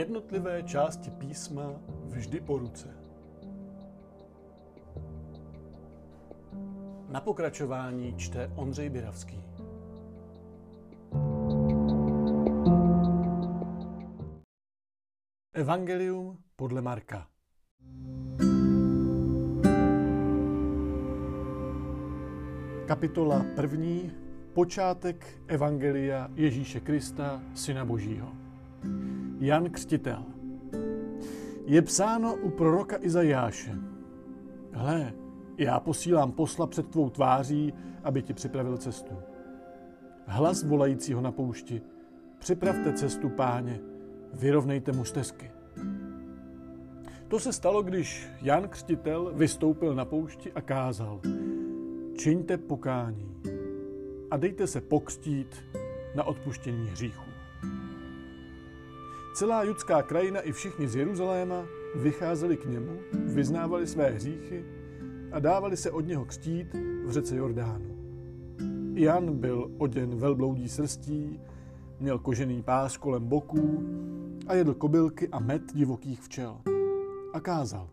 Jednotlivé části písma vždy po ruce. Na pokračování čte Ondřej Biravský. Evangelium podle Marka. Kapitola první. Počátek Evangelia Ježíše Krista, Syna Božího. Jan Křtitel. Je psáno u proroka Izajáše. Hle, já posílám posla před tvou tváří, aby ti připravil cestu. Hlas volajícího na poušti. Připravte cestu, páně, vyrovnejte mu stezky. To se stalo, když Jan Křtitel vystoupil na poušti a kázal. Čiňte pokání a dejte se pokstít na odpuštění hříchů. Celá judská krajina i všichni z Jeruzaléma vycházeli k němu, vyznávali své hříchy a dávali se od něho kstít v řece Jordánu. Jan byl oděn velbloudí srstí, měl kožený pás kolem boků a jedl kobylky a med divokých včel. A kázal.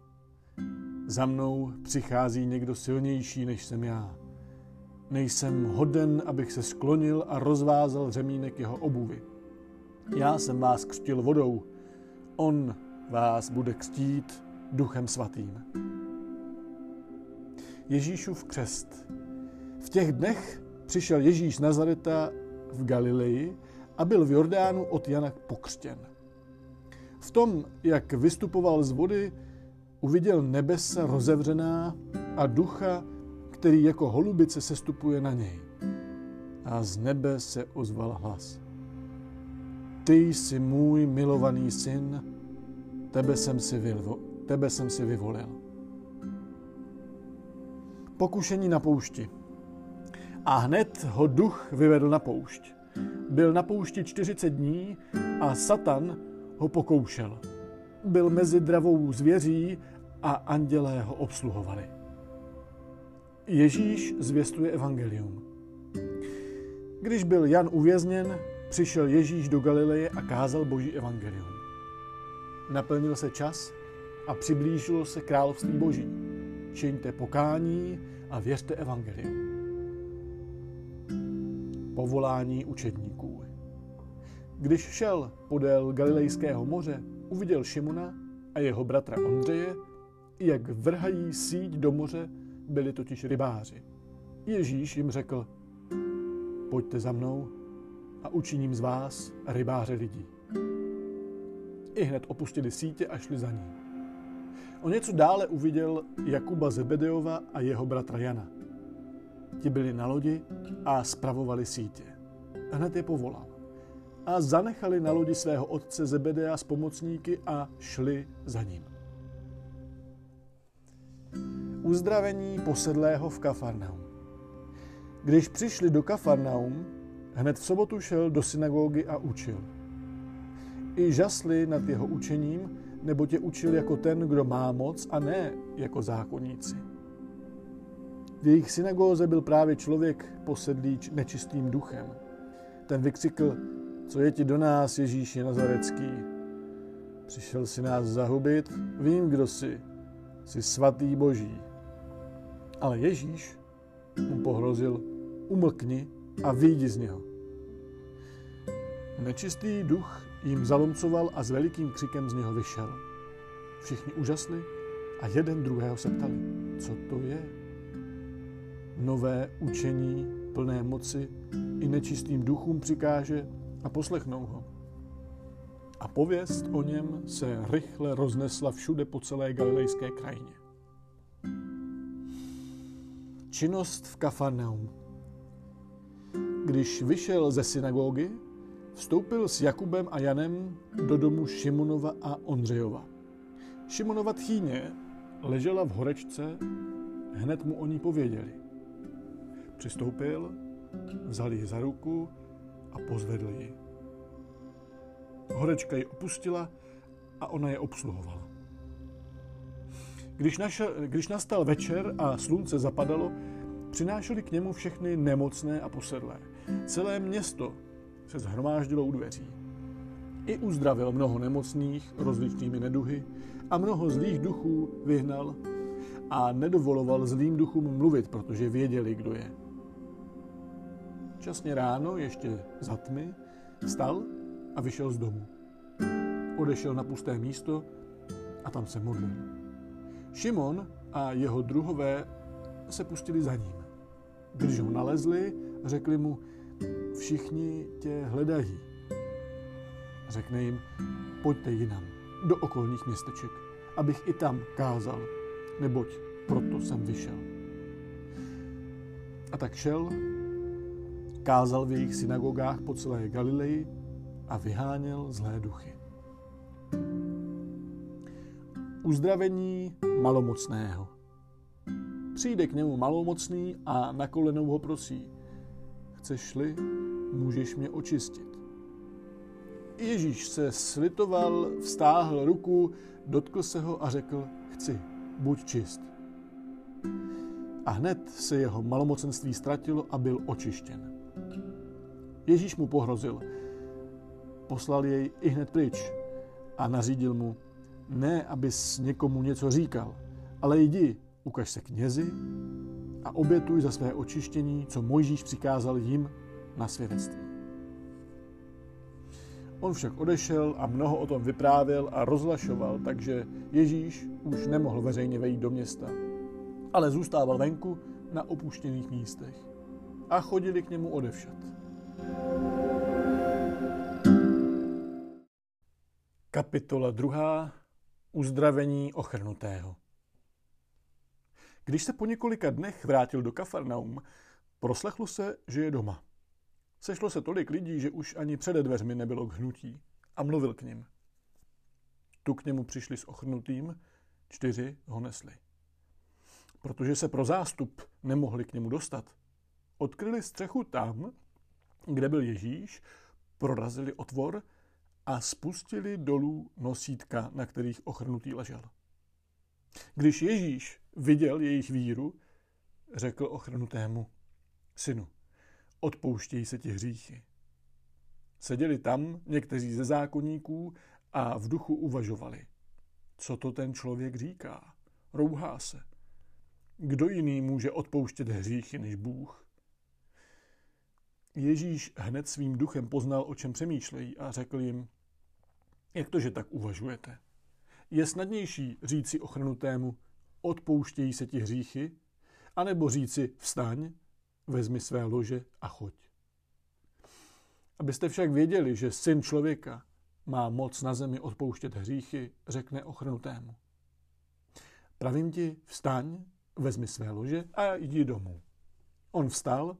Za mnou přichází někdo silnější, než jsem já. Nejsem hoden, abych se sklonil a rozvázal řemínek jeho obuvy. Já jsem vás křtil vodou, on vás bude křtít duchem svatým. Ježíšův křest. V těch dnech přišel Ježíš z Nazareta v Galileji a byl v Jordánu od Jana pokřtěn. V tom, jak vystupoval z vody, uviděl nebesa rozevřená a ducha, který jako holubice sestupuje na něj. A z nebe se ozval hlas. Ty jsi můj milovaný syn, tebe jsem si, vyvo, tebe jsem si vyvolil. Pokušení na poušti. A hned ho duch vyvedl na poušť. Byl na poušti 40 dní a Satan ho pokoušel. Byl mezi dravou zvěří a andělé ho obsluhovali. Ježíš zvěstuje evangelium. Když byl Jan uvězněn, přišel Ježíš do Galileje a kázal boží evangelium. Naplnil se čas a přiblížilo se království boží. Čiňte pokání a věřte evangelium. Povolání učedníků. Když šel podél Galilejského moře, uviděl Šimona a jeho bratra Ondřeje, jak vrhají síť do moře, byli totiž rybáři. Ježíš jim řekl, pojďte za mnou a učiním z vás rybáře lidí. I hned opustili sítě a šli za ním. O něco dále uviděl Jakuba Zebedeova a jeho bratra Jana. Ti byli na lodi a spravovali sítě. Hned je povolal. A zanechali na lodi svého otce Zebedea s pomocníky a šli za ním. Uzdravení posedlého v Kafarnaum. Když přišli do Kafarnaum, hned v sobotu šel do synagogy a učil. I žasli nad jeho učením, nebo tě učil jako ten, kdo má moc a ne jako zákonníci. V jejich synagóze byl právě člověk posedlý nečistým duchem. Ten vykřikl, co je ti do nás, Ježíši Nazarecký? Přišel si nás zahubit? Vím, kdo jsi. Jsi svatý boží. Ale Ježíš mu pohrozil, umlkni a vyjdi z něho. Nečistý duch jim zalomcoval a s velikým křikem z něho vyšel. Všichni úžasli a jeden druhého se ptali, co to je. Nové učení plné moci i nečistým duchům přikáže a poslechnou ho. A pověst o něm se rychle roznesla všude po celé galilejské krajině. Činnost v Kafarnaum. Když vyšel ze synagogy, vstoupil s Jakubem a Janem do domu Šimonova a Ondřejova. Šimonova tchýně ležela v horečce, hned mu o ní pověděli. Přistoupil, vzal ji za ruku a pozvedl ji. Horečka ji opustila a ona je obsluhovala. Když, našel, když nastal večer a slunce zapadalo, přinášeli k němu všechny nemocné a posedlé. Celé město se zhromáždilo u dveří. I uzdravil mnoho nemocných rozličnými neduhy a mnoho zlých duchů vyhnal a nedovoloval zlým duchům mluvit, protože věděli, kdo je. Časně ráno, ještě za tmy, vstal a vyšel z domu. Odešel na pusté místo a tam se modlil. Šimon a jeho druhové se pustili za ním. Když ho nalezli, řekli mu, všichni tě hledají. Řekne jim, pojďte jinam, do okolních městeček, abych i tam kázal, neboť proto jsem vyšel. A tak šel, kázal v jejich synagogách po celé Galileji a vyháněl zlé duchy. Uzdravení malomocného. Přijde k němu malomocný a na kolenou ho prosí. Chceš-li, můžeš mě očistit. Ježíš se slitoval, vstáhl ruku, dotkl se ho a řekl, chci, buď čist. A hned se jeho malomocenství ztratilo a byl očištěn. Ježíš mu pohrozil. Poslal jej i hned pryč a nařídil mu, ne, abys někomu něco říkal, ale jdi, ukaž se knězi a obětuj za své očištění, co Mojžíš přikázal jim na svědectví. On však odešel a mnoho o tom vyprávěl a rozlašoval, takže Ježíš už nemohl veřejně vejít do města, ale zůstával venku na opuštěných místech. A chodili k němu odevšat. Kapitola 2. Uzdravení ochrnutého. Když se po několika dnech vrátil do Kafarnaum, proslechlo se, že je doma. Sešlo se tolik lidí, že už ani přede dveřmi nebylo k hnutí a mluvil k ním. Tu k němu přišli s ochrnutým, čtyři ho nesli. Protože se pro zástup nemohli k němu dostat, odkryli střechu tam, kde byl Ježíš, prorazili otvor a spustili dolů nosítka, na kterých ochrnutý ležel. Když Ježíš viděl jejich víru, řekl ochrnutému, synu, odpouštějí se ti hříchy. Seděli tam někteří ze zákonníků a v duchu uvažovali. Co to ten člověk říká? Rouhá se. Kdo jiný může odpouštět hříchy než Bůh? Ježíš hned svým duchem poznal, o čem přemýšlejí a řekl jim, jak to, že tak uvažujete? Je snadnější říci ochrnutému, odpouštějí se ti hříchy, anebo říci vstaň, vezmi své lože a choď. Abyste však věděli, že syn člověka má moc na zemi odpouštět hříchy, řekne ochrnutému. Pravím ti, vstaň, vezmi své lože a jdi domů. On vstal,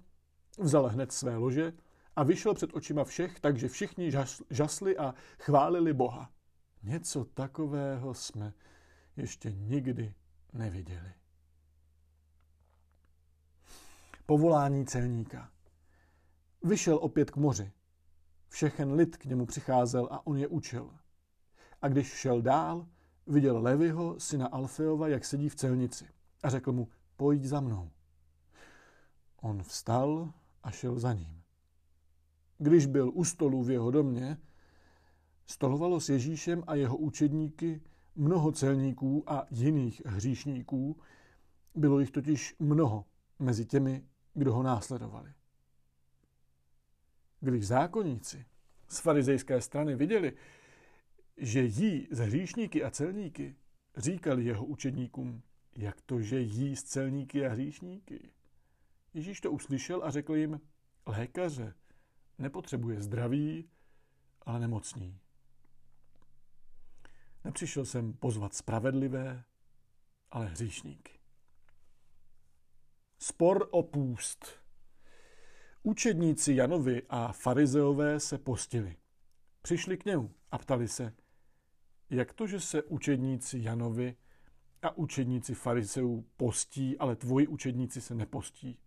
vzal hned své lože a vyšel před očima všech, takže všichni žasli a chválili Boha. Něco takového jsme ještě nikdy neviděli. Povolání celníka. Vyšel opět k moři. Všechen lid k němu přicházel a on je učil. A když šel dál, viděl Levyho, syna Alfeova, jak sedí v celnici a řekl mu, pojď za mnou. On vstal a šel za ním. Když byl u stolu v jeho domě, stolovalo s Ježíšem a jeho učedníky mnoho celníků a jiných hříšníků, bylo jich totiž mnoho mezi těmi, kdo ho následovali. Když zákonníci z farizejské strany viděli, že jí z hříšníky a celníky, říkali jeho učedníkům, jak to, že jí z celníky a hříšníky. Ježíš to uslyšel a řekl jim, lékaře nepotřebuje zdraví, ale nemocní. Nepřišel jsem pozvat spravedlivé, ale hříšníky. Spor o půst. Učedníci Janovi a farizeové se postili. Přišli k němu a ptali se, jak to, že se učedníci Janovi a učedníci farizeů postí, ale tvoji učedníci se nepostí.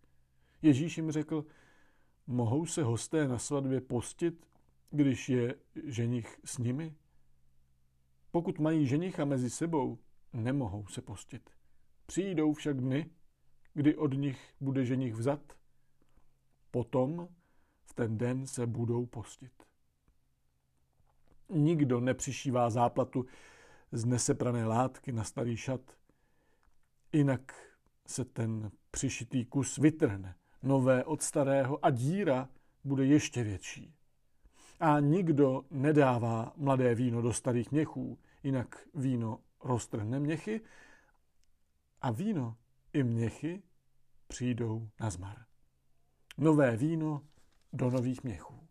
Ježíš jim řekl, mohou se hosté na svatbě postit, když je ženich s nimi? Pokud mají ženicha mezi sebou, nemohou se postit. Přijdou však dny, kdy od nich bude ženich vzat. Potom v ten den se budou postit. Nikdo nepřišívá záplatu z neseprané látky na starý šat. Jinak se ten přišitý kus vytrhne, nové od starého a díra bude ještě větší. A nikdo nedává mladé víno do starých měchů, jinak víno roztrhne měchy a víno i měchy přijdou na zmar. Nové víno do nových měchů.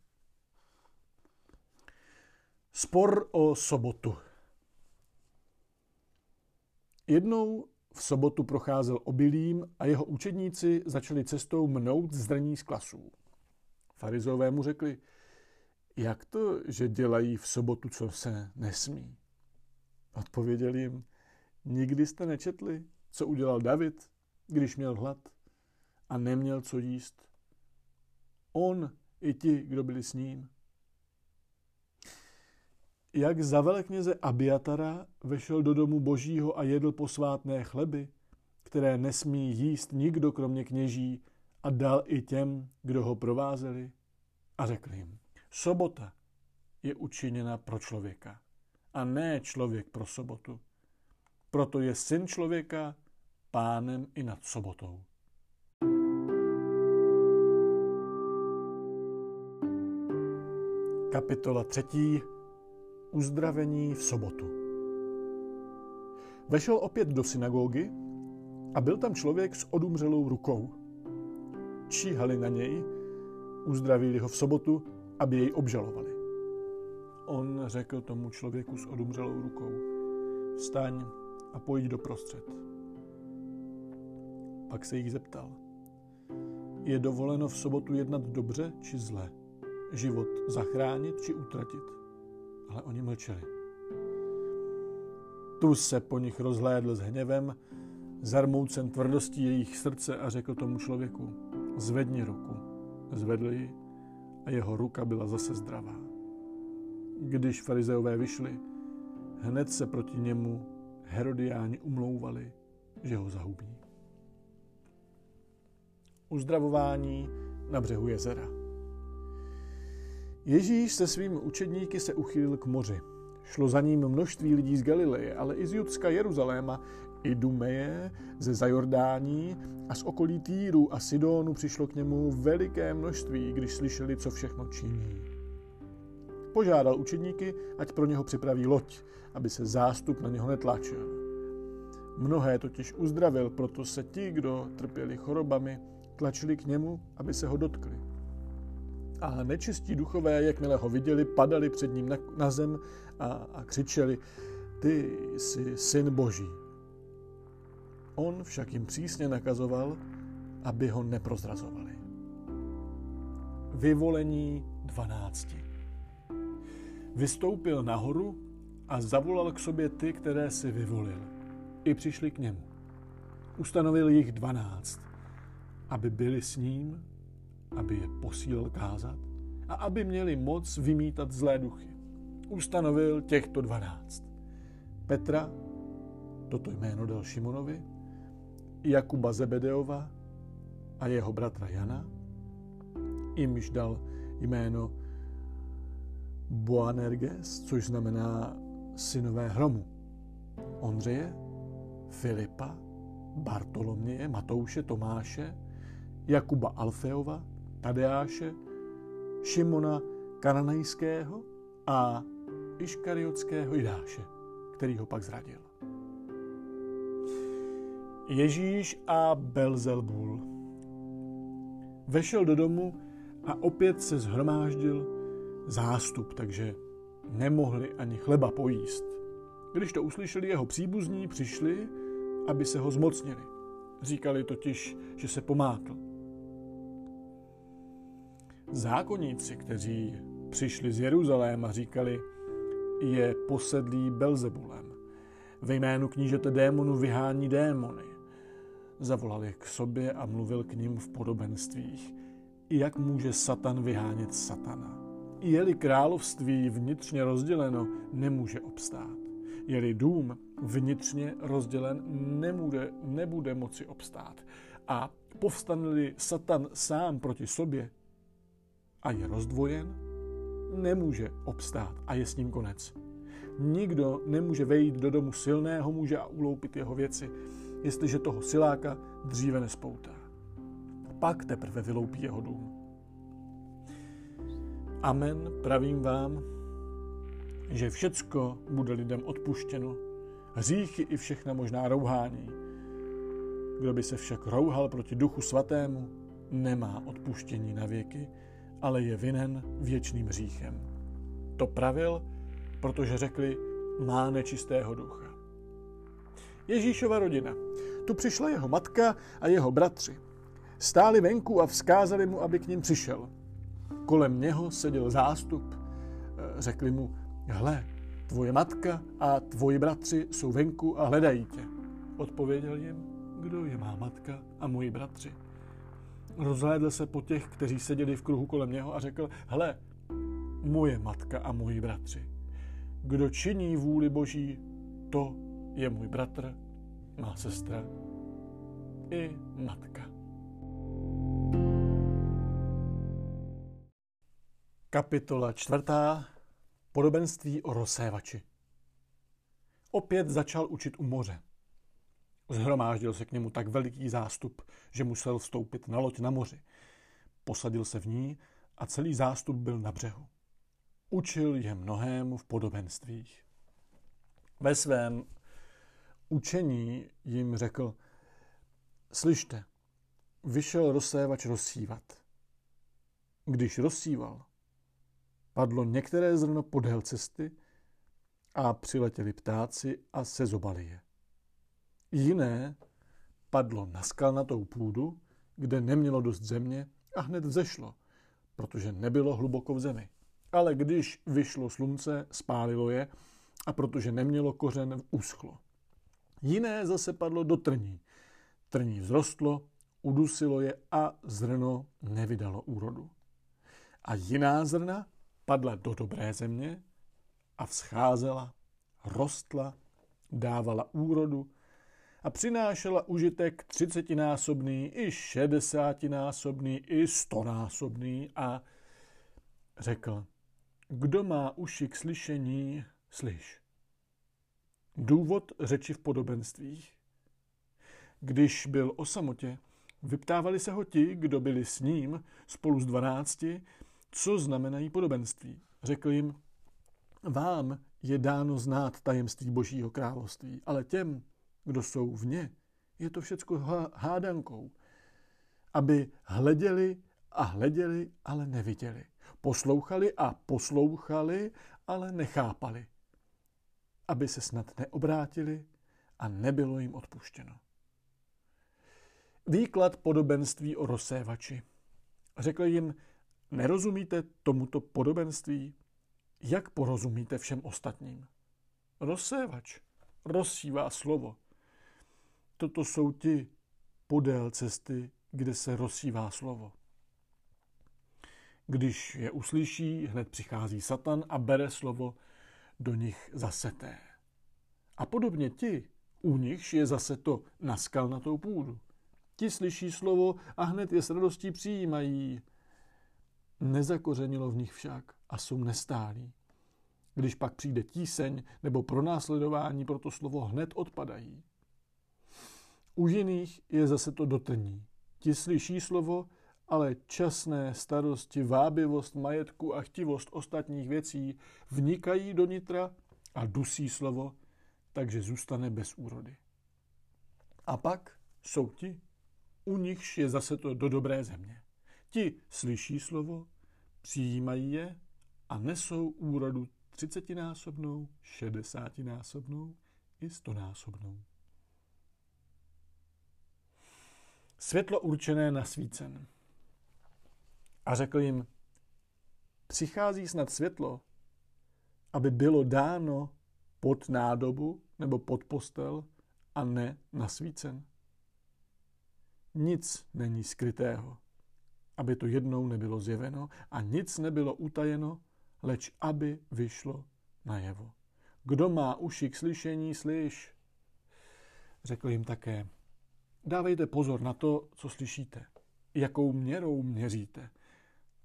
Spor o sobotu. Jednou v sobotu procházel obilím a jeho učedníci začali cestou mnout zrní z klasů. Farizové mu řekli, jak to, že dělají v sobotu, co se nesmí? Odpověděl jim, nikdy jste nečetli, co udělal David, když měl hlad a neměl co jíst. On i ti, kdo byli s ním. Jak za velekněze Abiatara vešel do domu božího a jedl posvátné chleby, které nesmí jíst nikdo kromě kněží a dal i těm, kdo ho provázeli a řekl jim, sobota je učiněna pro člověka a ne člověk pro sobotu. Proto je syn člověka pánem i nad sobotou. Kapitola třetí. Uzdravení v sobotu. Vešel opět do synagogy a byl tam člověk s odumřelou rukou. Číhali na něj, uzdravili ho v sobotu, aby jej obžalovali. On řekl tomu člověku s odumřelou rukou, vstaň a pojď do prostřed. Pak se jich zeptal, je dovoleno v sobotu jednat dobře či zle, život zachránit či utratit? Ale oni mlčeli. Tu se po nich rozhlédl s hněvem, zarmoucen tvrdostí jejich srdce a řekl tomu člověku, zvedni ruku. Zvedl ji a jeho ruka byla zase zdravá. Když farizeové vyšli, hned se proti němu Herodiáni umlouvali, že ho zahubí. Uzdravování na břehu jezera. Ježíš se svými učedníky se uchýlil k moři. Šlo za ním množství lidí z Galileje, ale i z Judska Jeruzaléma, i Dumeje, ze Zajordání a z okolí Týru a Sidonu přišlo k němu veliké množství, když slyšeli, co všechno činí. Požádal učedníky, ať pro něho připraví loď, aby se zástup na něho netlačil. Mnohé totiž uzdravil, proto se ti, kdo trpěli chorobami, tlačili k němu, aby se ho dotkli. A nečistí duchové, jakmile ho viděli, padali před ním na, na zem a, a křičeli, ty jsi syn boží. On však jim přísně nakazoval, aby ho neprozrazovali. Vyvolení dvanácti. Vystoupil nahoru a zavolal k sobě ty, které si vyvolil. I přišli k němu. Ustanovil jich dvanáct, aby byli s ním, aby je posílil kázat a aby měli moc vymítat zlé duchy. Ustanovil těchto dvanáct. Petra, toto jméno dal Šimonovi, Jakuba Zebedeova a jeho bratra Jana, jimž dal jméno Boanerges, což znamená synové hromu. Ondřeje, Filipa, Bartoloměje, Matouše, Tomáše, Jakuba Alfeova, Tadeáše, Šimona Kananejského a Iškariotského Jidáše, který ho pak zradil. Ježíš a Belzelbul. Vešel do domu a opět se zhromáždil zástup, takže nemohli ani chleba pojíst. Když to uslyšeli jeho příbuzní, přišli, aby se ho zmocnili. Říkali totiž, že se pomátl. Zákonníci, kteří přišli z Jeruzaléma, říkali, je posedlý Belzebulem. Ve jménu knížete démonu vyhání démony. Zavolal je k sobě a mluvil k ním v podobenstvích. Jak může Satan vyhánět Satana? Je-li království vnitřně rozděleno, nemůže obstát. Je-li dům vnitřně rozdělen, nebude, nebude moci obstát. A povstane Satan sám proti sobě a je rozdvojen, nemůže obstát a je s ním konec. Nikdo nemůže vejít do domu silného muže a uloupit jeho věci, jestliže toho siláka dříve nespoutá. Pak teprve vyloupí jeho dům. Amen, pravím vám, že všecko bude lidem odpuštěno, hříchy i všechna možná rouhání. Kdo by se však rouhal proti duchu svatému, nemá odpuštění na věky, ale je vinen věčným hříchem. To pravil, protože řekli, má nečistého ducha. Ježíšova rodina. Tu přišla jeho matka a jeho bratři. Stáli venku a vzkázali mu, aby k ním přišel. Kolem něho seděl zástup. Eh, řekli mu, hle, tvoje matka a tvoji bratři jsou venku a hledají tě. Odpověděl jim, kdo je má matka a moji bratři. Rozhlédl se po těch, kteří seděli v kruhu kolem něho a řekl, hle, moje matka a moji bratři. Kdo činí vůli Boží, to je můj bratr, má sestra i matka. Kapitola čtvrtá. Podobenství o rozsévači. Opět začal učit u moře. Zhromáždil se k němu tak veliký zástup, že musel vstoupit na loď na moři. Posadil se v ní a celý zástup byl na břehu. Učil je mnohému v podobenstvích. Ve svém učení jim řekl, slyšte, vyšel rozsévač rozsívat. Když rozsíval, padlo některé zrno podél cesty a přiletěli ptáci a sezobali je. Jiné padlo na skalnatou půdu, kde nemělo dost země a hned vzešlo, protože nebylo hluboko v zemi. Ale když vyšlo slunce, spálilo je a protože nemělo kořen, uschlo. Jiné zase padlo do trní. Trní vzrostlo, udusilo je a zrno nevydalo úrodu. A jiná zrna padla do dobré země a vzcházela, rostla, dávala úrodu a přinášela užitek třicetinásobný, i šedesátinásobný, i stonásobný a řekl, kdo má uši k slyšení, slyš. Důvod řeči v podobenstvích. Když byl o samotě, vyptávali se ho ti, kdo byli s ním, spolu s dvanácti, co znamenají podobenství. Řekl jim, vám je dáno znát tajemství Božího království, ale těm, kdo jsou vně, je to všecko hádankou. Aby hleděli a hleděli, ale neviděli. Poslouchali a poslouchali, ale nechápali. Aby se snad neobrátili a nebylo jim odpuštěno. Výklad podobenství o rozsévači. Řekl jim, nerozumíte tomuto podobenství? Jak porozumíte všem ostatním? Rozsévač rozsívá slovo. Toto jsou ti podél cesty, kde se rozsívá slovo. Když je uslyší, hned přichází Satan a bere slovo do nich zaseté. A podobně ti, u nichž je zase to na skalnatou půdu. Ti slyší slovo a hned je s radostí přijímají. Nezakořenilo v nich však a jsou nestálí. Když pak přijde tíseň nebo pronásledování, proto slovo hned odpadají. U jiných je zase to dotrní. Ti slyší slovo, ale časné starosti, vábivost majetku a chtivost ostatních věcí vnikají do nitra a dusí slovo, takže zůstane bez úrody. A pak jsou ti, u nichž je zase to do dobré země. Ti slyší slovo, přijímají je a nesou úrodu třicetinásobnou, šedesátinásobnou i stonásobnou. Světlo určené na svícen. A řekl jim, přichází snad světlo, aby bylo dáno pod nádobu nebo pod postel a ne na svícen. Nic není skrytého, aby to jednou nebylo zjeveno a nic nebylo utajeno, leč aby vyšlo najevo. Kdo má uši k slyšení, slyš. Řekl jim také, dávejte pozor na to, co slyšíte, jakou měrou měříte,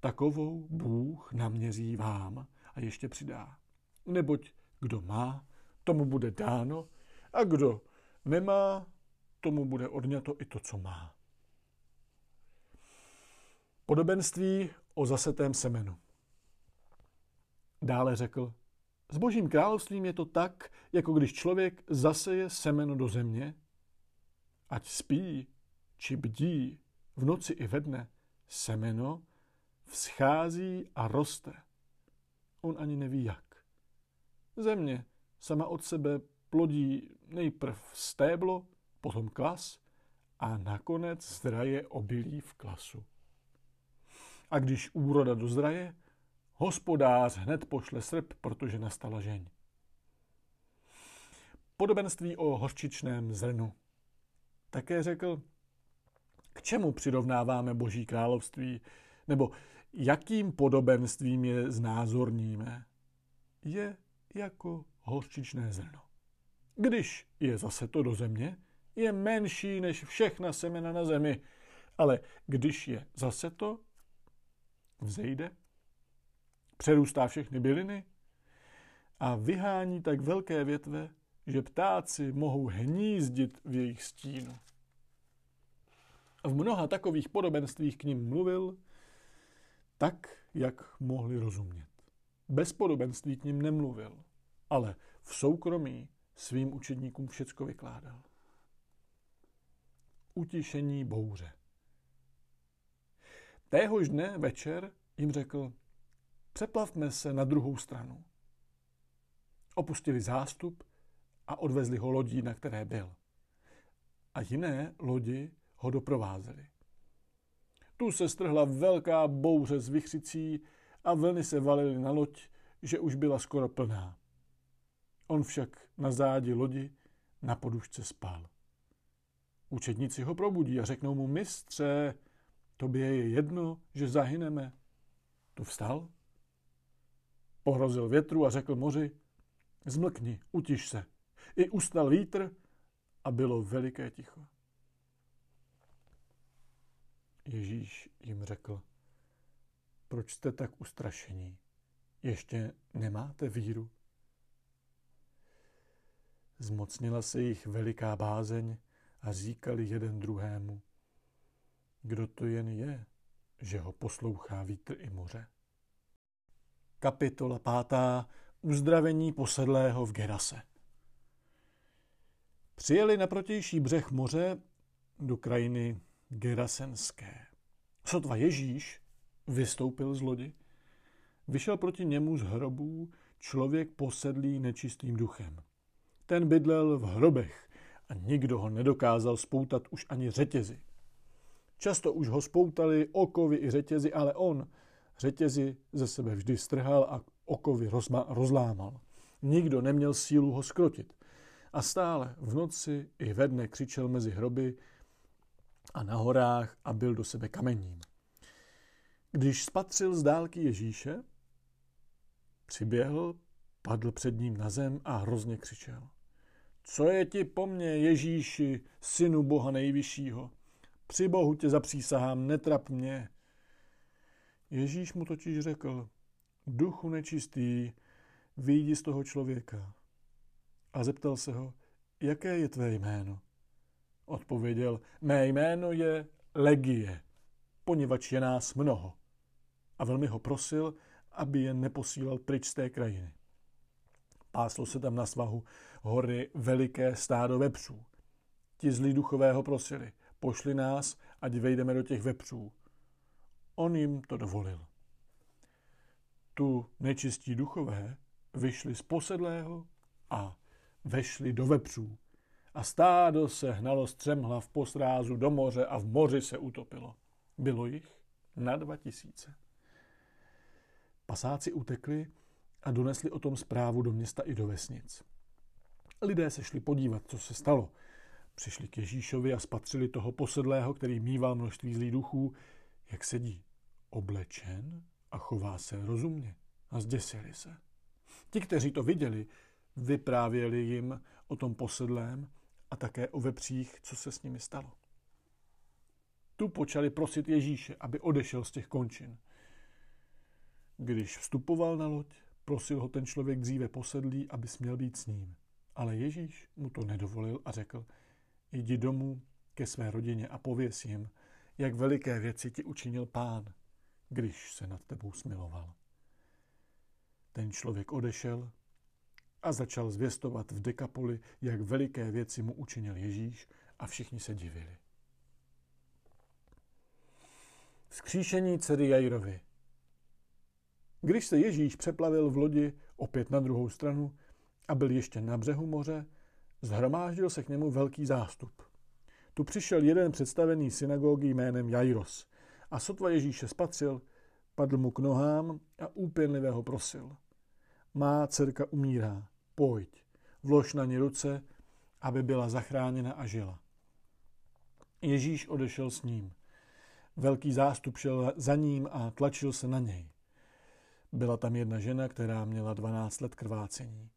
takovou Bůh naměří vám a ještě přidá. Neboť kdo má, tomu bude dáno a kdo nemá, tomu bude odňato i to, co má. Podobenství o zasetém semenu. Dále řekl, s božím královstvím je to tak, jako když člověk zaseje semeno do země, ať spí či bdí v noci i ve dne, semeno vzchází a roste. On ani neví jak. Země sama od sebe plodí nejprv stéblo, potom klas a nakonec zdraje obilí v klasu. A když úroda dozraje, hospodář hned pošle srp, protože nastala žeň. Podobenství o hořčičném zrnu. Také řekl, k čemu přirovnáváme Boží království, nebo jakým podobenstvím je znázorníme, je jako hořčičné zrno. Když je zase to do země, je menší než všechna semena na zemi, ale když je zase to, vzejde, přerůstá všechny byliny a vyhání tak velké větve, že ptáci mohou hnízdit v jejich stínu. V mnoha takových podobenstvích k ním mluvil tak, jak mohli rozumět. Bez podobenství k ním nemluvil, ale v soukromí svým učedníkům všecko vykládal. Utišení bouře. Téhož dne večer jim řekl, přeplavme se na druhou stranu. Opustili zástup a odvezli ho lodí, na které byl. A jiné lodi ho doprovázely. Tu se strhla velká bouře z vychřicí a vlny se valily na loď, že už byla skoro plná. On však na zádi lodi na podušce spal. Učedníci ho probudí a řeknou mu, mistře, tobě je jedno, že zahyneme. Tu vstal, pohrozil větru a řekl moři, zmlkni, utiš se. I ustal vítr a bylo veliké ticho. Ježíš jim řekl, proč jste tak ustrašení? Ještě nemáte víru? Zmocnila se jich veliká bázeň a říkali jeden druhému, kdo to jen je, že ho poslouchá vítr i moře. Kapitola pátá. Uzdravení posedlého v Gerase. Přijeli na protější břeh moře do krajiny Gerasenské. Sotva Ježíš vystoupil z lodi, vyšel proti němu z hrobů člověk posedlý nečistým duchem. Ten bydlel v hrobech a nikdo ho nedokázal spoutat už ani řetězy. Často už ho spoutali okovy i řetězy, ale on řetězy ze sebe vždy strhal a okovy rozlámal. Nikdo neměl sílu ho skrotit. A stále v noci i ve dne křičel mezi hroby a na horách a byl do sebe kamením. Když spatřil z dálky Ježíše, přiběhl, padl před ním na zem a hrozně křičel. Co je ti po mně, Ježíši, synu Boha nejvyššího? Při Bohu tě zapřísahám, netrap mě. Ježíš mu totiž řekl, duchu nečistý, vyjdi z toho člověka. A zeptal se ho, jaké je tvé jméno? Odpověděl, mé jméno je Legie, poněvadž je nás mnoho. A velmi ho prosil, aby je neposílal pryč z té krajiny. Páslo se tam na svahu hory veliké stádo vepřů. Ti zlí duchové ho prosili, pošli nás, ať vejdeme do těch vepřů. On jim to dovolil. Tu nečistí duchové vyšli z posedlého a vešli do vepřů a stádo se hnalo střemhlav po srázu do moře a v moři se utopilo. Bylo jich na dva tisíce. Pasáci utekli a donesli o tom zprávu do města i do vesnic. Lidé se šli podívat, co se stalo. Přišli k Ježíšovi a spatřili toho posedlého, který mýval množství zlých duchů, jak sedí oblečen a chová se rozumně a zděsili se. Ti, kteří to viděli, vyprávěli jim o tom posedlém a také o vepřích, co se s nimi stalo. Tu počali prosit Ježíše, aby odešel z těch končin. Když vstupoval na loď, prosil ho ten člověk dříve posedlý, aby směl být s ním. Ale Ježíš mu to nedovolil a řekl, jdi domů ke své rodině a pověs jim, jak veliké věci ti učinil pán, když se nad tebou smiloval. Ten člověk odešel a začal zvěstovat v Dekapoli, jak veliké věci mu učinil Ježíš a všichni se divili. Vzkříšení dcery Jairovi. Když se Ježíš přeplavil v lodi opět na druhou stranu a byl ještě na břehu moře, zhromáždil se k němu velký zástup. Tu přišel jeden představený synagogy jménem Jairos a sotva Ježíše spatřil, padl mu k nohám a úpěnlivě ho prosil. Má dcerka umírá, pojď, vlož na ní ruce, aby byla zachráněna a žila. Ježíš odešel s ním. Velký zástup šel za ním a tlačil se na něj. Byla tam jedna žena, která měla 12 let krvácení.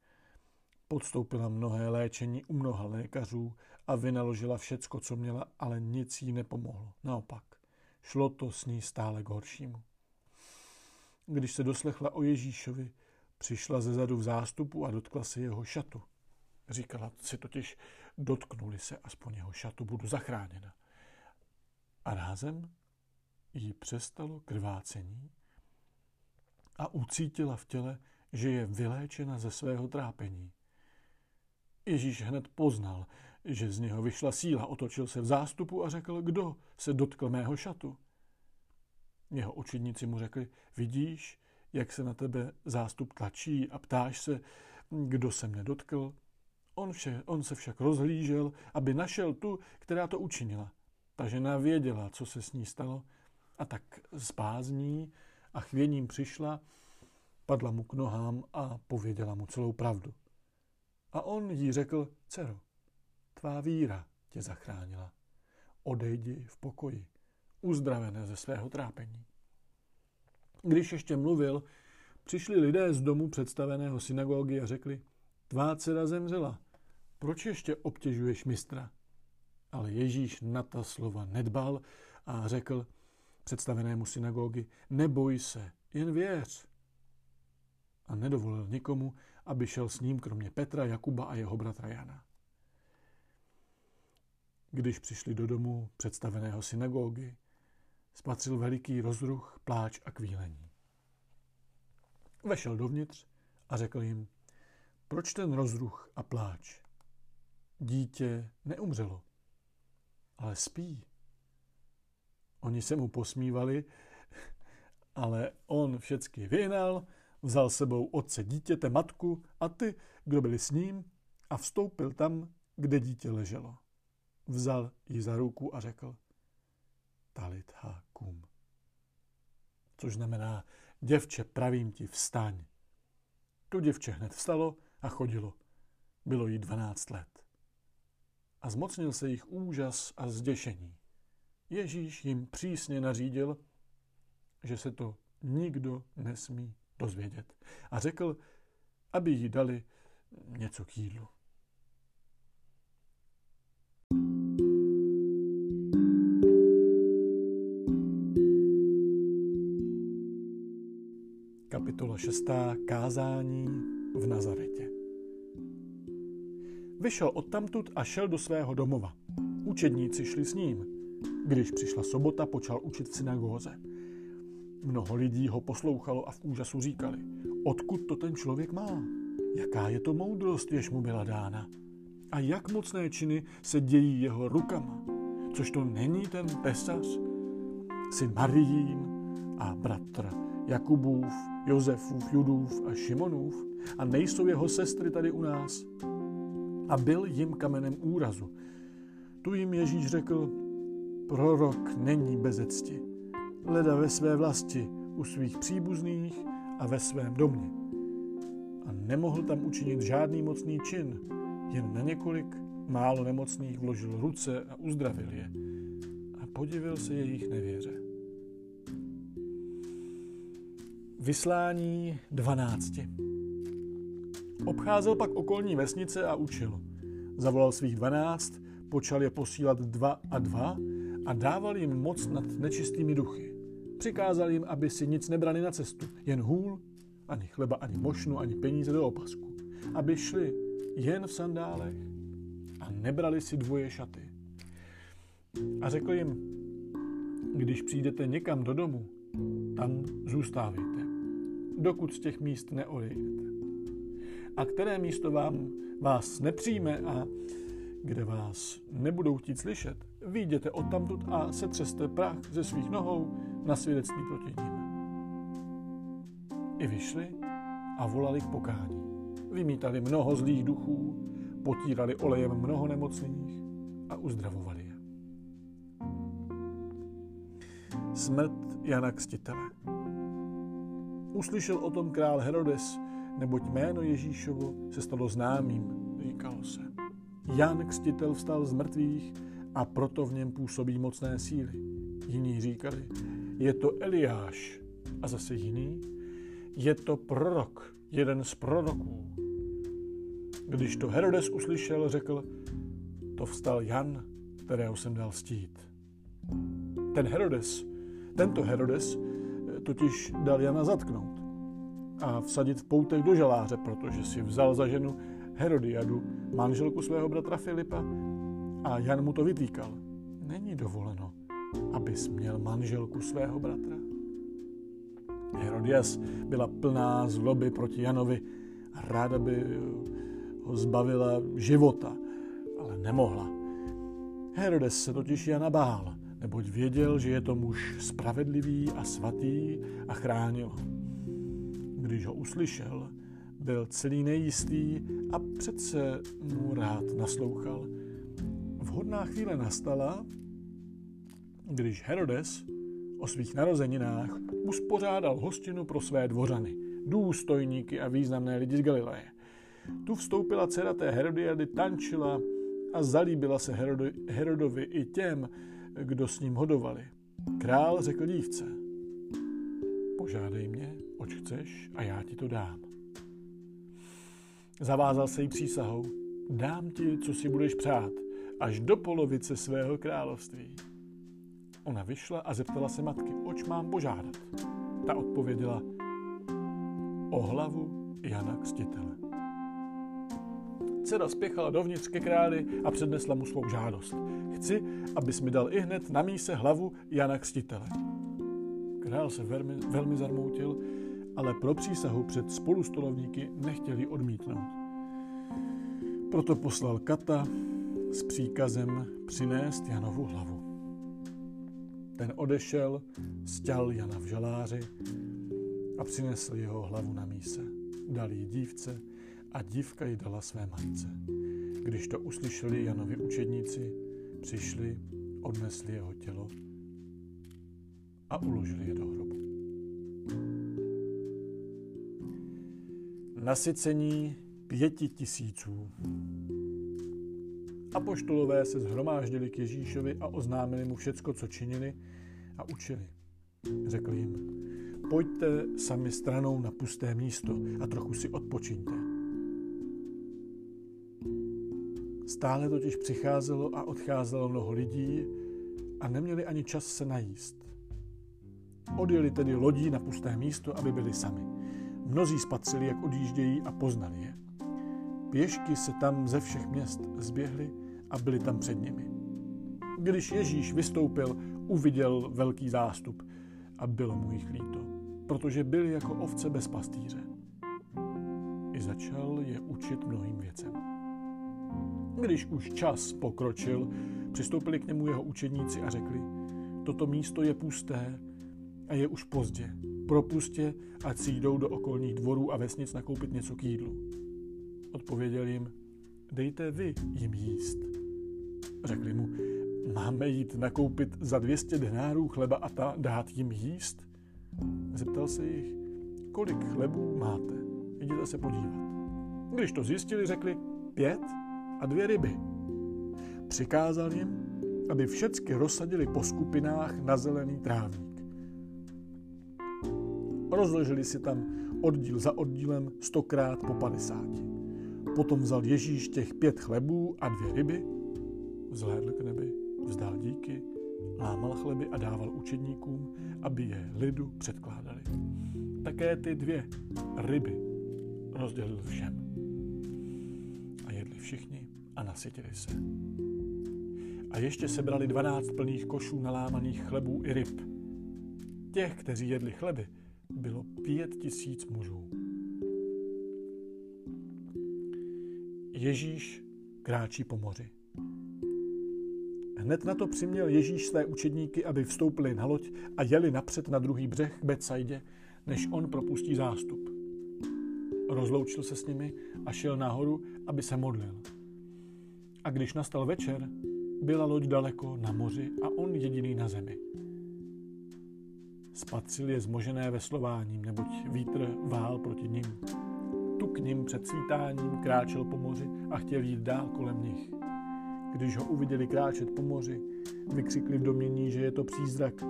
Podstoupila mnohé léčení u mnoha lékařů a vynaložila všecko, co měla, ale nic jí nepomohlo. Naopak, šlo to s ní stále k horšímu. Když se doslechla o Ježíšovi, přišla ze zadu v zástupu a dotkla se jeho šatu. Říkala si totiž, dotknuli se aspoň jeho šatu, budu zachráněna. A rázem jí přestalo krvácení a ucítila v těle, že je vyléčena ze svého trápení. Ježíš hned poznal, že z něho vyšla síla, otočil se v zástupu a řekl, kdo se dotkl mého šatu. Jeho učedníci mu řekli, vidíš, jak se na tebe zástup tlačí a ptáš se, kdo se mne dotkl. On, vše, on se však rozhlížel, aby našel tu, která to učinila. Ta žena věděla, co se s ní stalo a tak s bázní a chvěním přišla, padla mu k nohám a pověděla mu celou pravdu. A on jí řekl, dcero, tvá víra tě zachránila. Odejdi v pokoji, uzdravené ze svého trápení. Když ještě mluvil, přišli lidé z domu představeného synagogy a řekli, tvá dcera zemřela, proč ještě obtěžuješ mistra? Ale Ježíš na ta slova nedbal a řekl představenému synagogy, neboj se, jen věř. A nedovolil nikomu, aby šel s ním kromě Petra, Jakuba a jeho bratra Jana. Když přišli do domu představeného synagogy, spatřil veliký rozruch, pláč a kvílení. Vešel dovnitř a řekl jim, proč ten rozruch a pláč? Dítě neumřelo, ale spí. Oni se mu posmívali, ale on všecky vyhnal, vzal sebou otce dítěte, matku a ty, kdo byli s ním, a vstoupil tam, kde dítě leželo. Vzal ji za ruku a řekl, talit ha kum. Což znamená, děvče, pravím ti, vstaň. To děvče hned vstalo a chodilo. Bylo jí dvanáct let. A zmocnil se jich úžas a zděšení. Ježíš jim přísně nařídil, že se to nikdo nesmí dozvědět. A řekl, aby jí dali něco k jídlu. Kapitola 6. Kázání v Nazaretě. Vyšel odtamtud a šel do svého domova. Učedníci šli s ním. Když přišla sobota, počal učit v synagóze. Mnoho lidí ho poslouchalo a v úžasu říkali, odkud to ten člověk má? Jaká je to moudrost, jež mu byla dána? A jak mocné činy se dějí jeho rukama? Což to není ten pesař, syn Marijín a bratr Jakubův, Josefův, Judův a Šimonův? A nejsou jeho sestry tady u nás? A byl jim kamenem úrazu. Tu jim Ježíš řekl, prorok není bezecti, leda ve své vlasti, u svých příbuzných a ve svém domě. A nemohl tam učinit žádný mocný čin, jen na několik málo nemocných vložil ruce a uzdravil je. A podivil se jejich nevěře. Vyslání dvanácti. Obcházel pak okolní vesnice a učil. Zavolal svých dvanáct, počal je posílat dva a dva a dával jim moc nad nečistými duchy. Přikázal jim, aby si nic nebrali na cestu, jen hůl, ani chleba, ani mošnu, ani peníze do opasku. Aby šli jen v sandálech a nebrali si dvoje šaty. A řekl jim, když přijdete někam do domu, tam zůstávejte, dokud z těch míst neodejdete. A které místo vám vás nepřijme a kde vás nebudou chtít slyšet, výjděte odtamtud a setřeste prach ze svých nohou na svědectví proti ním. I vyšli a volali k pokání. Vymítali mnoho zlých duchů, potírali olejem mnoho nemocných a uzdravovali je. Smrt Jana Kstitele Uslyšel o tom král Herodes, neboť jméno Ježíšovo se stalo známým, říkalo se. Jan Kstitel vstal z mrtvých a proto v něm působí mocné síly. Jiní říkali, je to Eliáš. A zase jiný, je to prorok, jeden z proroků. Když to Herodes uslyšel, řekl, to vstal Jan, kterého jsem dal stít. Ten Herodes, tento Herodes, totiž dal Jana zatknout a vsadit v poutech do žaláře, protože si vzal za ženu Herodiadu, manželku svého bratra Filipa, a Jan mu to vytýkal. Není dovoleno, abys měl manželku svého bratra. Herodias byla plná zloby proti Janovi a ráda by ho zbavila života, ale nemohla. Herodes se totiž Jana bál, neboť věděl, že je to muž spravedlivý a svatý a chránil ho. Když ho uslyšel, byl celý nejistý a přece mu rád naslouchal. Vhodná chvíle nastala, když Herodes o svých narozeninách uspořádal hostinu pro své dvořany, důstojníky a významné lidi z Galileje. Tu vstoupila dcera té Herodiady, tančila a zalíbila se Herodovi i těm, kdo s ním hodovali. Král řekl dívce, požádej mě, oč chceš a já ti to dám. Zavázal se jí přísahou, dám ti, co si budeš přát, až do polovice svého království. Ona vyšla a zeptala se matky, oč mám požádat. Ta odpověděla, o hlavu Jana Kstitele. Dcera spěchala dovnitř ke králi a přednesla mu svou žádost. Chci, abys mi dal i hned na míse hlavu Jana Kstitele. Král se velmi, velmi zarmoutil, ale pro přísahu před spolustolovníky nechtěli odmítnout. Proto poslal Kata s příkazem přinést Janovu hlavu. Ten odešel, stěl Jana v žaláři a přinesl jeho hlavu na míse. Dal ji dívce a dívka ji dala své matce. Když to uslyšeli Janovi učedníci, přišli, odnesli jeho tělo a uložili je do hrobu. Nasycení pěti tisíců. Apoštolové se zhromáždili k Ježíšovi a oznámili mu všecko, co činili a učili. Řekl jim, pojďte sami stranou na pusté místo a trochu si odpočiňte. Stále totiž přicházelo a odcházelo mnoho lidí a neměli ani čas se najíst. Odjeli tedy lodí na pusté místo, aby byli sami. Mnozí spatřili, jak odjíždějí a poznali je. Pěšky se tam ze všech měst zběhly a byli tam před nimi. Když Ježíš vystoupil, uviděl velký zástup a bylo mu jich líto, protože byli jako ovce bez pastýře. I začal je učit mnohým věcem. Když už čas pokročil, přistoupili k němu jeho učedníci a řekli, toto místo je pusté a je už pozdě. Propustě, si jdou do okolních dvorů a vesnic nakoupit něco k jídlu. Odpověděl jim, dejte vy jim jíst. Řekli mu, máme jít nakoupit za 200 denárů chleba a ta, dát jim jíst? Zeptal se jich, kolik chlebů máte? Jděte se podívat. Když to zjistili, řekli, pět a dvě ryby. Přikázal jim, aby všecky rozsadili po skupinách na zelený trávník. Rozložili si tam oddíl za oddílem stokrát po padesáti. Potom vzal Ježíš těch pět chlebů a dvě ryby, vzhlédl k nebi, vzdal díky, lámal chleby a dával učedníkům, aby je lidu předkládali. Také ty dvě ryby rozdělil všem. A jedli všichni a nasytili se. A ještě sebrali dvanáct plných košů nalámaných chlebů i ryb. Těch, kteří jedli chleby, bylo pět tisíc mužů. Ježíš kráčí po moři. Hned na to přiměl Ježíš své učedníky, aby vstoupili na loď a jeli napřed na druhý břeh k Betsaidě, než on propustí zástup. Rozloučil se s nimi a šel nahoru, aby se modlil. A když nastal večer, byla loď daleko na moři a on jediný na zemi. Spatřil je zmožené veslováním, neboť vítr vál proti ním. Tu k ním před svítáním kráčel po moři a chtěl jít dál kolem nich. Když ho uviděli kráčet po moři, vykřikli v domění, že je to přízrak.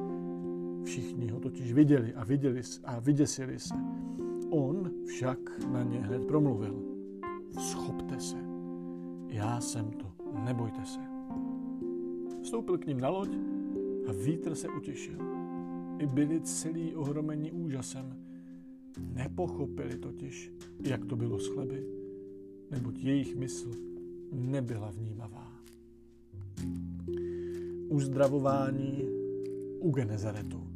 Všichni ho totiž viděli a viděli a vyděsili se. On však na ně hned promluvil. Schopte se, já jsem to, nebojte se. Vstoupil k ním na loď a vítr se utěšil. I byli celý ohromení úžasem. Nepochopili totiž, jak to bylo s chleby, neboť jejich mysl nebyla vnímavá. Uzdravování u Genezaretu.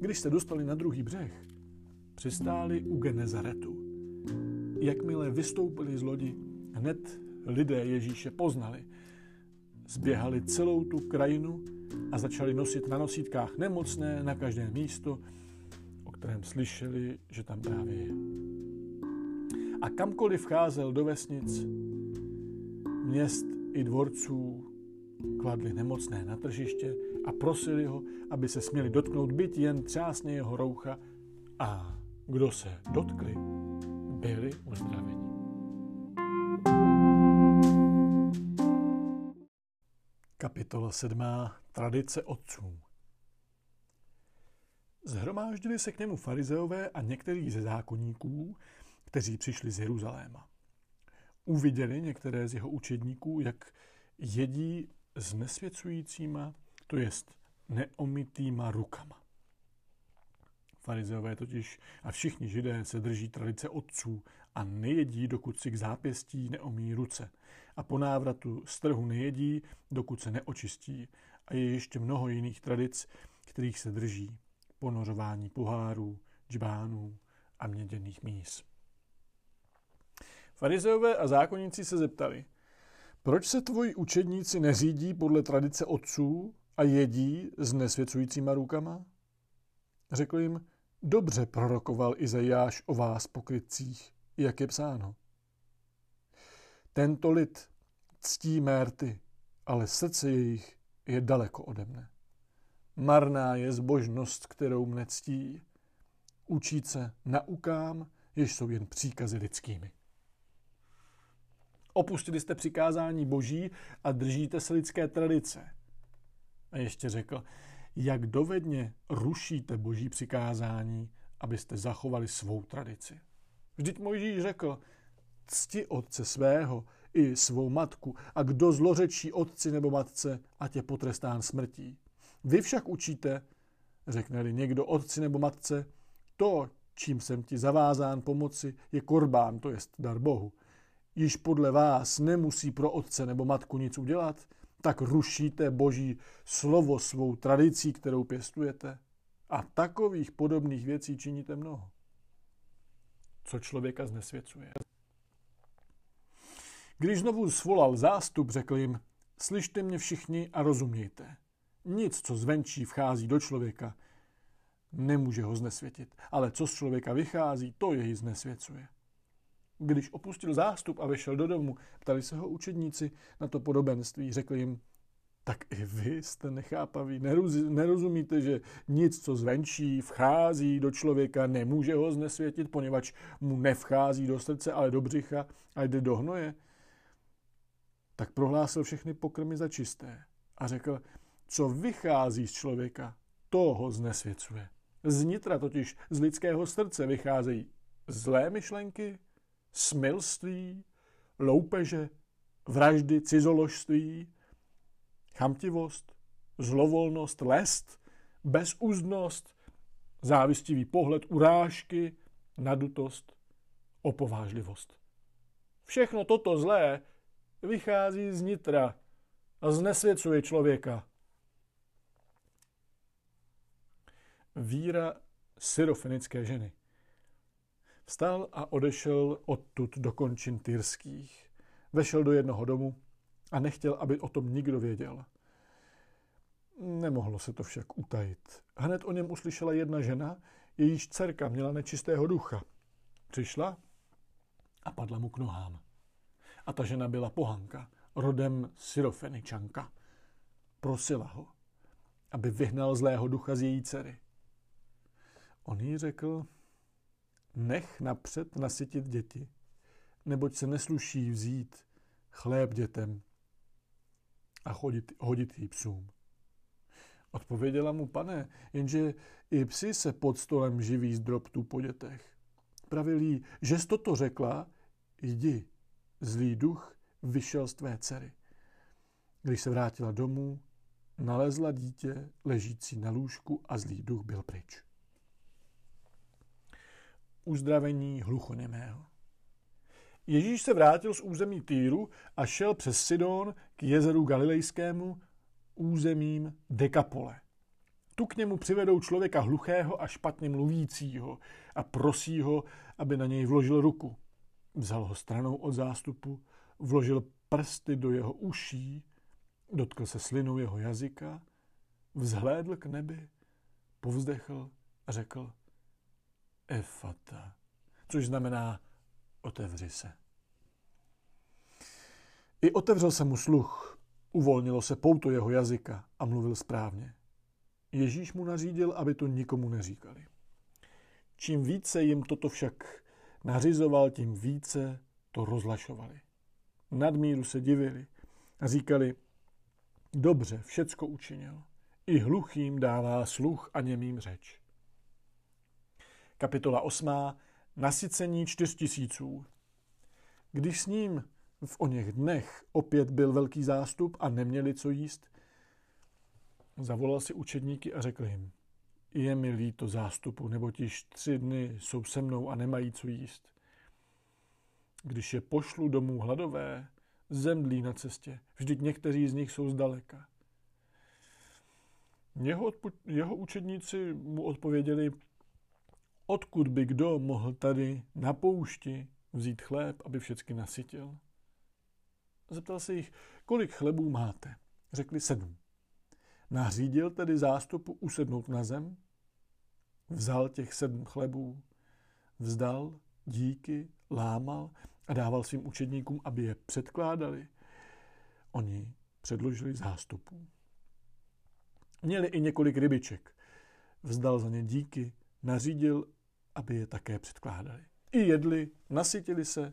Když se dostali na druhý břeh, přistáli u Genezaretu. Jakmile vystoupili z lodi, hned lidé Ježíše poznali. Zběhali celou tu krajinu a začali nosit na nosítkách nemocné na každé místo, o kterém slyšeli, že tam právě je. A kamkoliv vcházel do vesnic, měst i dvorců, kladli nemocné na tržiště a prosili ho, aby se směli dotknout byt jen třásně jeho roucha a kdo se dotkli, byli uzdraveni. Kapitola 7. Tradice otců Zhromáždili se k němu farizeové a některý ze zákonníků, kteří přišli z Jeruzaléma. Uviděli některé z jeho učedníků, jak jedí s nesvěcujícíma, to jest neomytýma rukama. Farizeové totiž a všichni židé se drží tradice otců a nejedí, dokud si k zápěstí neomí ruce. A po návratu z trhu nejedí, dokud se neočistí. A je ještě mnoho jiných tradic, kterých se drží. Ponořování pohárů, džbánů a měděných míz. Farizeové a zákonníci se zeptali, proč se tvoji učedníci neřídí podle tradice otců a jedí s nesvěcujícíma rukama? Řekl jim, Dobře prorokoval Izajáš o vás pokrytcích, jak je psáno. Tento lid ctí mérty, ale srdce jejich je daleko ode mne. Marná je zbožnost, kterou mne ctí. Učít se naukám, jež jsou jen příkazy lidskými. Opustili jste přikázání boží a držíte se lidské tradice. A ještě řekl, jak dovedně rušíte boží přikázání, abyste zachovali svou tradici. Vždyť Mojžíš řekl, cti otce svého i svou matku a kdo zlořečí otci nebo matce, ať je potrestán smrtí. Vy však učíte, řekne-li někdo otci nebo matce, to, čím jsem ti zavázán pomoci, je korbán, to jest dar Bohu. Již podle vás nemusí pro otce nebo matku nic udělat, tak rušíte boží slovo svou tradicí, kterou pěstujete. A takových podobných věcí činíte mnoho. Co člověka znesvěcuje. Když znovu svolal zástup, řekl jim, slyšte mě všichni a rozumějte. Nic, co zvenčí vchází do člověka, nemůže ho znesvětit, ale co z člověka vychází, to jej znesvěcuje. Když opustil zástup a vešel do domu, ptali se ho učedníci na to podobenství. Řekli jim, tak i vy jste nechápaví, nerozumíte, že nic, co zvenčí, vchází do člověka, nemůže ho znesvětit, poněvadž mu nevchází do srdce, ale do břicha a jde do hnoje. Tak prohlásil všechny pokrmy za čisté a řekl, co vychází z člověka, to ho znesvěcuje. Z nitra totiž z lidského srdce vycházejí zlé myšlenky, smilství, loupeže, vraždy, cizoložství, chamtivost, zlovolnost, lest, bezúznost, závistivý pohled, urážky, nadutost, opovážlivost. Všechno toto zlé vychází z nitra a znesvěcuje člověka. Víra syrofenické ženy. Vstal a odešel odtud do končin tyrských. Vešel do jednoho domu a nechtěl, aby o tom nikdo věděl. Nemohlo se to však utajit. Hned o něm uslyšela jedna žena, jejíž dcerka měla nečistého ducha. Přišla a padla mu k nohám. A ta žena byla pohanka, rodem Syrofeničanka. Prosila ho, aby vyhnal zlého ducha z její dcery. On jí řekl, nech napřed nasytit děti, neboť se nesluší vzít chléb dětem a chodit, hodit jí psům. Odpověděla mu, pane, jenže i psi se pod stolem živí z drobtů po dětech. Pravil jí, že jsi toto řekla, jdi, zlý duch vyšel z tvé dcery. Když se vrátila domů, nalezla dítě ležící na lůžku a zlý duch byl pryč. Uzdravení hluchoněmého. Ježíš se vrátil z území Týru a šel přes Sidon k jezeru Galilejskému územím Dekapole. Tu k němu přivedou člověka hluchého a špatně mluvícího a prosí ho, aby na něj vložil ruku. Vzal ho stranou od zástupu, vložil prsty do jeho uší, dotkl se slinou jeho jazyka, vzhlédl k nebi, povzdechl a řekl Efata, což znamená otevři se. I otevřel se mu sluch, uvolnilo se pouto jeho jazyka a mluvil správně. Ježíš mu nařídil, aby to nikomu neříkali. Čím více jim toto však nařizoval, tím více to rozlašovali. Nadmíru se divili a říkali, dobře, všecko učinil. I hluchým dává sluch a němým řeč. Kapitola 8. Nasycení čtyř tisíců. Když s ním v o něch dnech opět byl velký zástup a neměli co jíst, zavolal si učedníky a řekl jim, je mi líto zástupu, nebo již tři dny jsou se mnou a nemají co jíst. Když je pošlu domů hladové, zemdlí na cestě, vždyť někteří z nich jsou zdaleka. Jeho, odpo- jeho učedníci mu odpověděli, odkud by kdo mohl tady na poušti vzít chléb, aby všecky nasytil. Zeptal se jich, kolik chlebů máte. Řekli sedm. Nařídil tedy zástupu usednout na zem, vzal těch sedm chlebů, vzdal, díky, lámal a dával svým učedníkům, aby je předkládali. Oni předložili zástupu. Měli i několik rybiček. Vzdal za ně díky, nařídil, aby je také předkládali. I jedli, nasytili se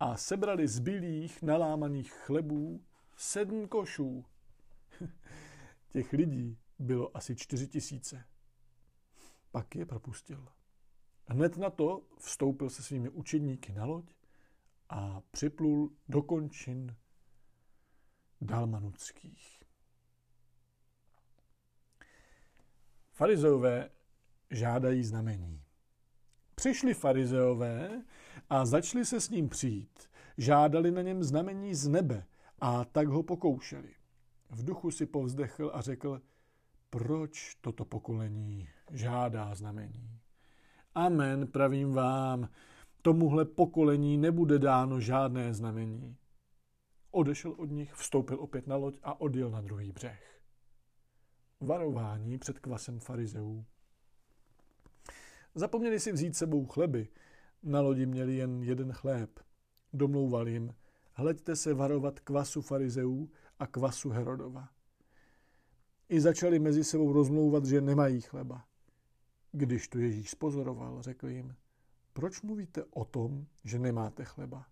a sebrali z bílých nalámaných chlebů sedm košů. Těch lidí bylo asi čtyři tisíce. Pak je propustil. Hned na to vstoupil se svými učedníky na loď a připlul do končin dalmanuckých. Farizeové žádají znamení. Přišli farizeové a začali se s ním přijít. Žádali na něm znamení z nebe a tak ho pokoušeli. V duchu si povzdechl a řekl, proč toto pokolení žádá znamení? Amen, pravím vám, tomuhle pokolení nebude dáno žádné znamení. Odešel od nich, vstoupil opět na loď a odjel na druhý břeh. Varování před kvasem farizeů. Zapomněli si vzít sebou chleby. Na lodi měli jen jeden chléb. Domlouval jim, hleďte se varovat kvasu farizeů a kvasu Herodova. I začali mezi sebou rozmlouvat, že nemají chleba. Když to Ježíš spozoroval, řekl jim, proč mluvíte o tom, že nemáte chleba?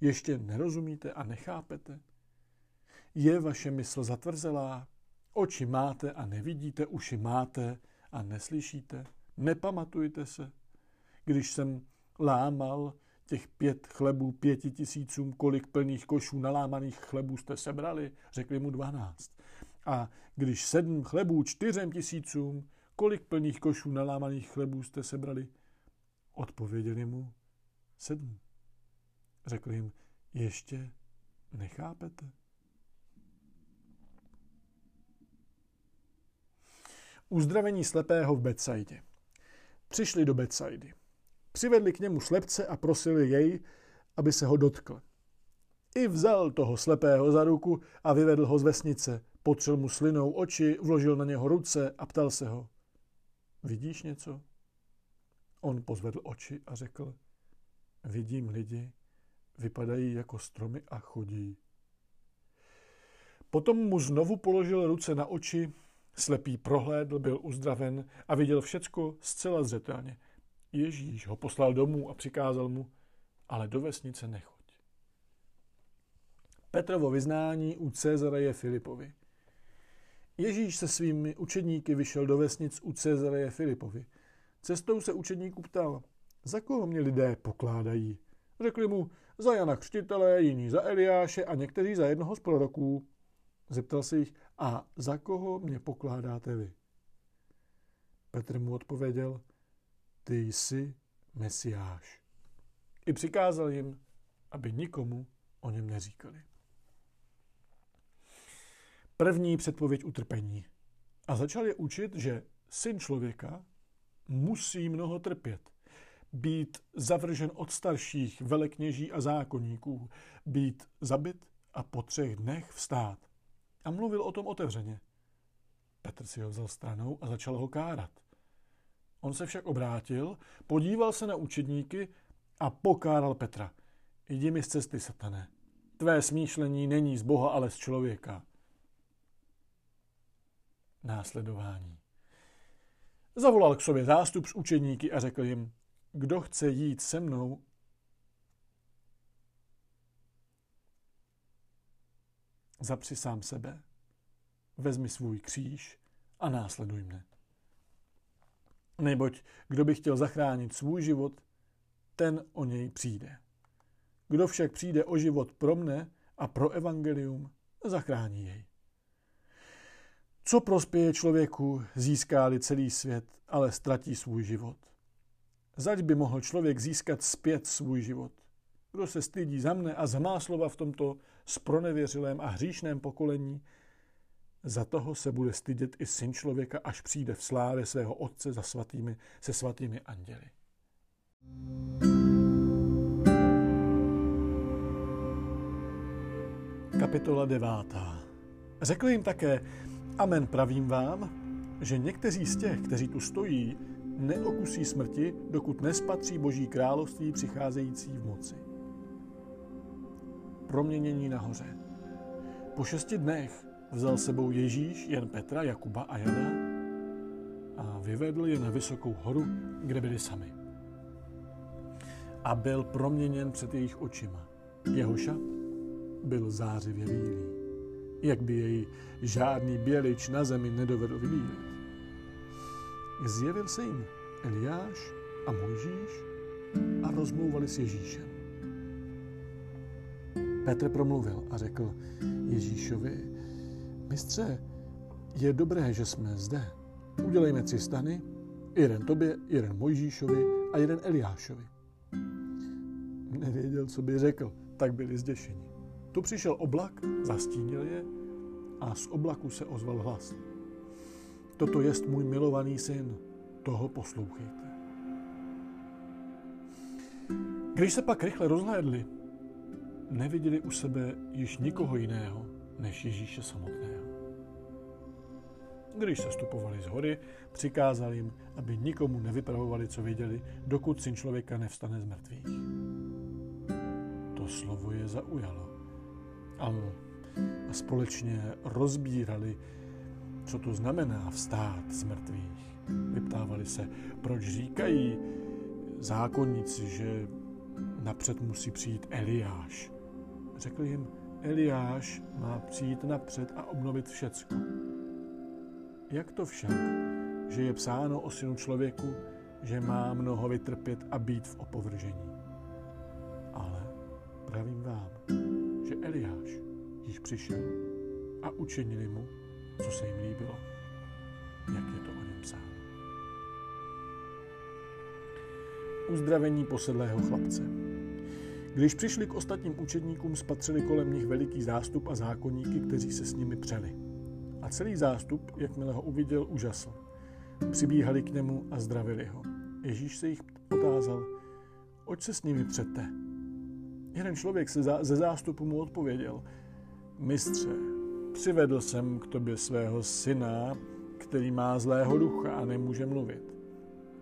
Ještě nerozumíte a nechápete? Je vaše mysl zatvrzelá? Oči máte a nevidíte, uši máte a neslyšíte? Nepamatujte se, když jsem lámal těch pět chlebů pěti tisícům, kolik plných košů nalámaných chlebů jste sebrali? Řekli mu dvanáct. A když sedm chlebů čtyřem tisícům, kolik plných košů nalámaných chlebů jste sebrali? Odpověděli mu, sedm. Řekl jim, ještě nechápete? Uzdravení slepého v Betsaidě. Přišli do Betsaidy. Přivedli k němu slepce a prosili jej, aby se ho dotkl. I vzal toho slepého za ruku a vyvedl ho z vesnice. Potřel mu slinou oči, vložil na něho ruce a ptal se ho. Vidíš něco? On pozvedl oči a řekl. Vidím lidi, vypadají jako stromy a chodí. Potom mu znovu položil ruce na oči, slepý prohlédl, byl uzdraven a viděl všecko zcela zřetelně. Ježíš ho poslal domů a přikázal mu, ale do vesnice nechoď. Petrovo vyznání u Cezareje Filipovi. Ježíš se svými učedníky vyšel do vesnic u Cezareje Filipovi. Cestou se učedníků ptal, za koho mě lidé pokládají. Řekli mu, za Jana Křtitele, jiní za Eliáše a někteří za jednoho z proroků. Zeptal se jich, a za koho mě pokládáte vy? Petr mu odpověděl, ty jsi Mesiáš. I přikázal jim, aby nikomu o něm neříkali. První předpověď utrpení. A začal je učit, že syn člověka musí mnoho trpět být zavržen od starších velekněží a zákonníků, být zabit a po třech dnech vstát. A mluvil o tom otevřeně. Petr si ho vzal stranou a začal ho kárat. On se však obrátil, podíval se na učedníky a pokáral Petra. Jdi mi z cesty, satane. Tvé smýšlení není z Boha, ale z člověka. Následování. Zavolal k sobě zástup z učedníky a řekl jim, kdo chce jít se mnou, zapři sám sebe, vezmi svůj kříž a následuj mne. Neboť kdo by chtěl zachránit svůj život, ten o něj přijde. Kdo však přijde o život pro mne a pro evangelium, zachrání jej. Co prospěje člověku, získá celý svět, ale ztratí svůj život? Zať by mohl člověk získat zpět svůj život. Kdo se stydí za mne a za má slova v tomto spronevěřilém a hříšném pokolení, za toho se bude stydět i syn člověka, až přijde v slávě svého otce za svatými, se svatými anděli. Kapitola devátá. Řekl jim také, amen pravím vám, že někteří z těch, kteří tu stojí, neokusí smrti, dokud nespatří Boží království přicházející v moci. Proměnění nahoře. Po šesti dnech vzal sebou Ježíš jen Petra, Jakuba a Jana a vyvedl je na vysokou horu, kde byli sami. A byl proměněn před jejich očima. Jeho šat byl zářivě bílý, jak by jej žádný bělič na zemi nedovedl vybílit. Zjevil se jim Eliáš a Mojžíš a rozmlouvali s Ježíšem. Petr promluvil a řekl Ježíšovi, mistře, je dobré, že jsme zde. Udělejme tři stany, jeden tobě, jeden Mojžíšovi a jeden Eliášovi. Nevěděl, co by řekl, tak byli zděšeni. Tu přišel oblak, zastínil je a z oblaku se ozval hlas. Toto jest můj milovaný syn, toho poslouchejte. Když se pak rychle rozhlédli, neviděli u sebe již nikoho jiného než Ježíše samotného. Když se stupovali z hory, přikázal jim, aby nikomu nevypravovali, co viděli, dokud syn člověka nevstane z mrtvých. To slovo je zaujalo. A společně rozbírali co to znamená vstát z mrtvých. Vyptávali se, proč říkají zákonníci, že napřed musí přijít Eliáš. Řekl jim, Eliáš má přijít napřed a obnovit všecko. Jak to však, že je psáno o synu člověku, že má mnoho vytrpět a být v opovržení? Ale pravím vám, že Eliáš již přišel a učinili mu, co se jim líbilo, jak je to o něm psáno. Uzdravení posedlého chlapce. Když přišli k ostatním učedníkům, spatřili kolem nich veliký zástup a zákonníky, kteří se s nimi přeli. A celý zástup, jakmile ho uviděl, úžasl. Přibíhali k němu a zdravili ho. Ježíš se jich otázal, oč se s nimi přete? Jeden člověk se ze zástupu mu odpověděl, mistře, přivedl jsem k tobě svého syna, který má zlého ducha a nemůže mluvit.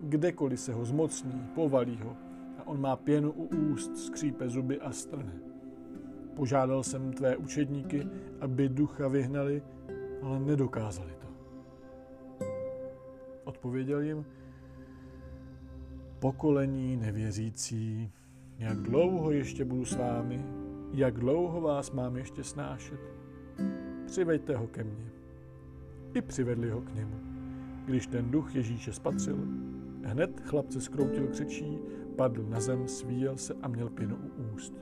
Kdekoliv se ho zmocní, povalí ho a on má pěnu u úst, skřípe zuby a strne. Požádal jsem tvé učedníky, aby ducha vyhnali, ale nedokázali to. Odpověděl jim, pokolení nevěřící, jak dlouho ještě budu s vámi, jak dlouho vás mám ještě snášet. Přiveďte ho ke mně. I přivedli ho k němu. Když ten duch Ježíše spatřil, hned chlapce skroutil křečí, padl na zem, svíjel se a měl pěnu u úst.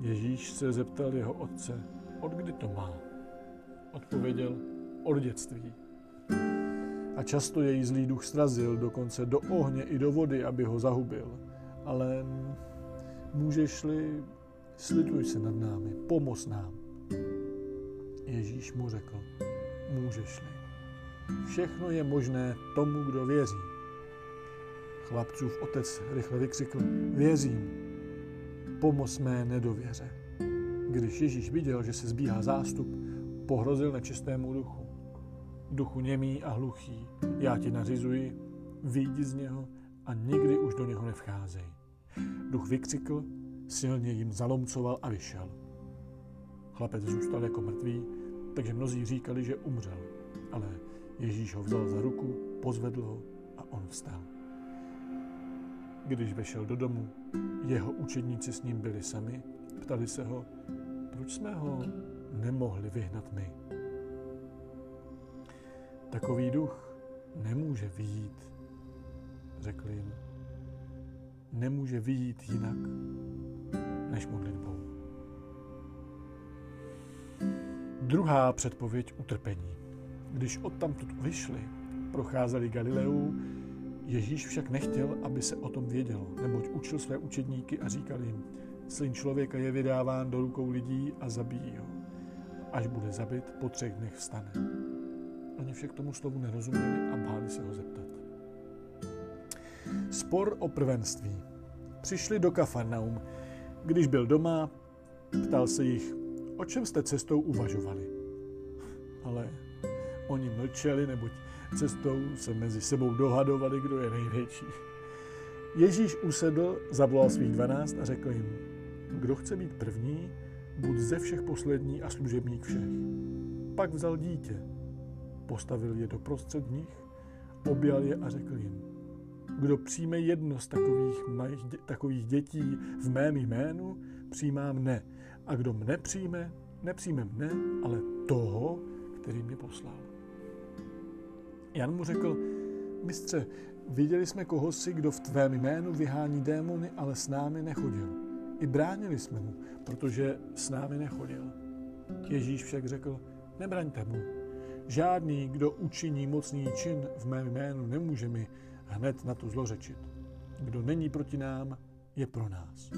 Ježíš se zeptal jeho otce, od kdy to má? Odpověděl, od dětství. A často jej zlý duch srazil, dokonce do ohně i do vody, aby ho zahubil. Ale můžeš-li, slituj se nad námi, pomoz nám. Ježíš mu řekl, můžeš-li. Všechno je možné tomu, kdo věří. Chlapcův otec rychle vykřikl, věřím, pomoz mé nedověře. Když Ježíš viděl, že se zbíhá zástup, pohrozil nečistému duchu. Duchu němý a hluchý, já ti nařizuji, výjdi z něho a nikdy už do něho nevcházej. Duch vykřikl, silně jim zalomcoval a vyšel. Chlapec zůstal jako mrtvý, takže mnozí říkali, že umřel. Ale Ježíš ho vzal za ruku, pozvedl ho a on vstal. Když vešel do domu, jeho učedníci s ním byli sami, ptali se ho, proč jsme ho nemohli vyhnat my. Takový duch nemůže vyjít, řekl jim. Nemůže vyjít jinak než modlitbou. Druhá předpověď utrpení. Když odtamtud vyšli, procházeli Galileu, Ježíš však nechtěl, aby se o tom vědělo, neboť učil své učedníky a říkal jim, syn člověka je vydáván do rukou lidí a zabijí ho. Až bude zabit, po třech dnech vstane. Oni však tomu slovu nerozuměli a báli se ho zeptat. Spor o prvenství. Přišli do Kafarnaum. Když byl doma, ptal se jich, o čem jste cestou uvažovali. Ale oni mlčeli, neboť cestou se mezi sebou dohadovali, kdo je největší. Ježíš usedl, zavolal svých dvanáct a řekl jim, kdo chce být první, buď ze všech poslední a služebník všech. Pak vzal dítě, postavil je do prostřed nich, objal je a řekl jim, kdo přijme jedno z takových, mých, takových dětí v mém jménu, přijímá mne. A kdo mne přijme, nepřijme mne, ale toho, který mě poslal. Jan mu řekl, mistře, viděli jsme koho si, kdo v tvém jménu vyhání démony, ale s námi nechodil. I bránili jsme mu, protože s námi nechodil. Ježíš však řekl, nebraňte mu. Žádný, kdo učiní mocný čin v mém jménu, nemůže mi hned na to zlořečit. Kdo není proti nám, je pro nás.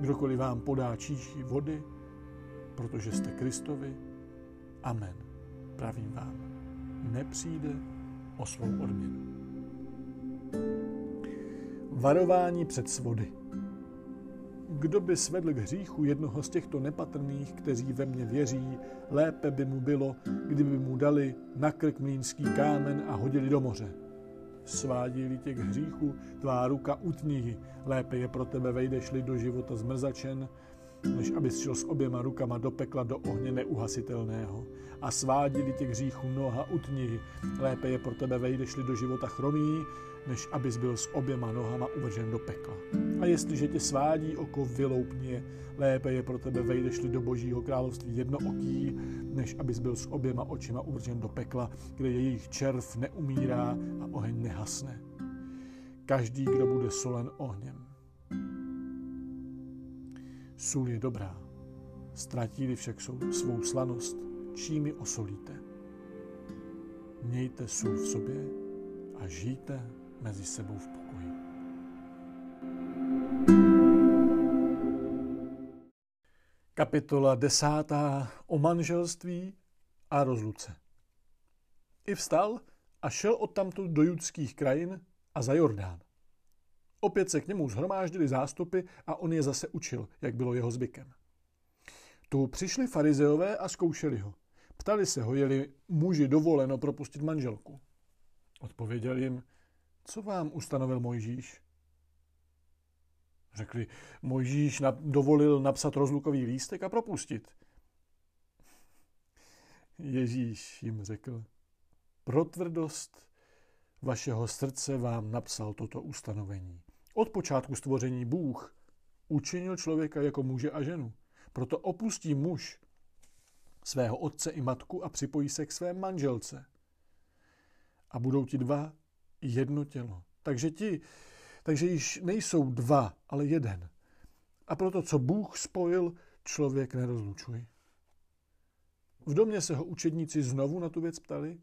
Kdokoliv vám podá číši vody, protože jste Kristovi, amen. Pravím vám, nepřijde o svou odměnu. Varování před svody. Kdo by svedl k hříchu jednoho z těchto nepatrných, kteří ve mně věří, lépe by mu bylo, kdyby mu dali na krk mlínský kámen a hodili do moře svádí tě k hříchu, tvá ruka utní, lépe je pro tebe vejdeš-li do života zmrzačen, než abys šel s oběma rukama do pekla do ohně neuhasitelného. A svádí tě k hříchu noha utní, lépe je pro tebe vejdeš-li do života chromý, než abys byl s oběma nohama uvržen do pekla. A jestliže tě svádí oko, vyloupně, lépe je pro tebe vejdeš-li do božího království jednooký, než abys byl s oběma očima uvržen do pekla, kde jejich červ neumírá a oheň nehasne. Každý, kdo bude solen ohněm. Sůl je dobrá, ztratí však svou slanost, čím ji osolíte. Mějte sůl v sobě a žijte mezi sebou v pokoji. Kapitola desátá o manželství a rozluce. I vstal a šel odtamtud do judských krajin a za Jordán. Opět se k němu zhromáždili zástupy a on je zase učil, jak bylo jeho zvykem. Tu přišli farizeové a zkoušeli ho. Ptali se ho, jeli muži dovoleno propustit manželku. Odpověděl jim, co vám ustanovil Mojžíš? Řekli, Mojžíš dovolil napsat rozlukový lístek a propustit. Ježíš jim řekl, pro tvrdost vašeho srdce vám napsal toto ustanovení. Od počátku stvoření Bůh učinil člověka jako muže a ženu. Proto opustí muž svého otce i matku a připojí se k své manželce. A budou ti dva jedno tělo. Takže ti, takže již nejsou dva, ale jeden. A proto, co Bůh spojil, člověk nerozlučuje. V domě se ho učedníci znovu na tu věc ptali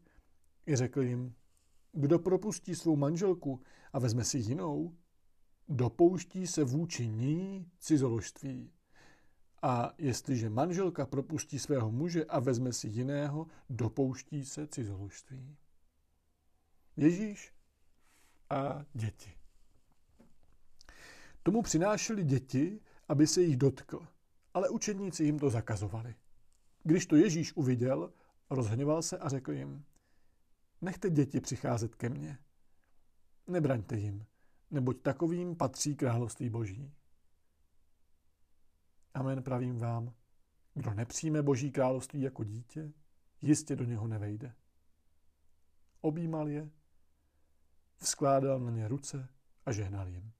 i řekl jim, kdo propustí svou manželku a vezme si jinou, dopouští se vůči ní cizoložství. A jestliže manželka propustí svého muže a vezme si jiného, dopouští se cizoložství. Ježíš a děti. Tomu přinášeli děti, aby se jich dotkl, ale učedníci jim to zakazovali. Když to Ježíš uviděl, rozhněval se a řekl jim, nechte děti přicházet ke mně. Nebraňte jim, neboť takovým patří království boží. Amen pravím vám, kdo nepřijme boží království jako dítě, jistě do něho nevejde. Objímal je, vzkládal na ně ruce a žehnal jim.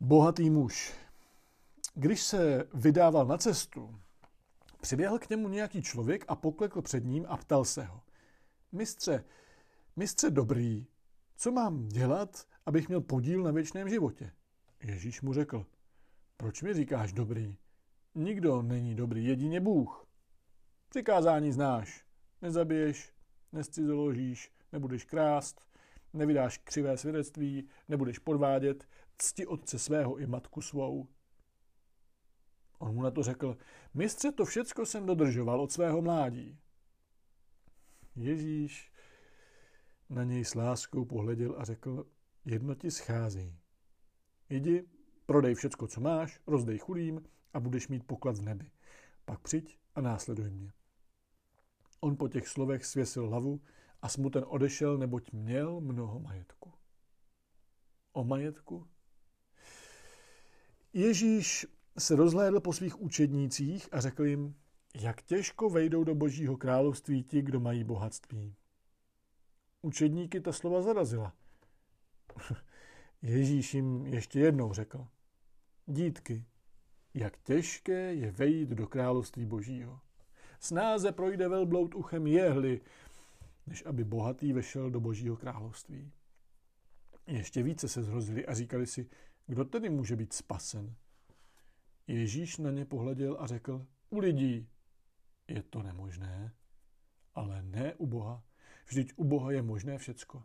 Bohatý muž. Když se vydával na cestu, přiběhl k němu nějaký člověk a poklekl před ním a ptal se ho. Mistře, mistře dobrý, co mám dělat, abych měl podíl na věčném životě? Ježíš mu řekl, proč mi říkáš dobrý? Nikdo není dobrý, jedině Bůh. Přikázání znáš. Nezabiješ, nescizoložíš, nebudeš krást, nevydáš křivé svědectví, nebudeš podvádět, cti otce svého i matku svou. On mu na to řekl, mistře, to všecko jsem dodržoval od svého mládí. Ježíš na něj s láskou pohleděl a řekl, jedno ti schází. Jdi, prodej všecko, co máš, rozdej chudým a budeš mít poklad v nebi. Pak přijď a následuj mě. On po těch slovech svěsil hlavu a smuten odešel, neboť měl mnoho majetku. O majetku? Ježíš se rozhlédl po svých učednících a řekl jim, jak těžko vejdou do božího království ti, kdo mají bohatství. Učedníky ta slova zarazila. Ježíš jim ještě jednou řekl, dítky, jak těžké je vejít do království božího. Snáze projde velbloud uchem jehly, než aby bohatý vešel do božího království. Ještě více se zhrozili a říkali si, kdo tedy může být spasen? Ježíš na ně pohleděl a řekl, u lidí je to nemožné, ale ne u Boha. Vždyť u Boha je možné všecko.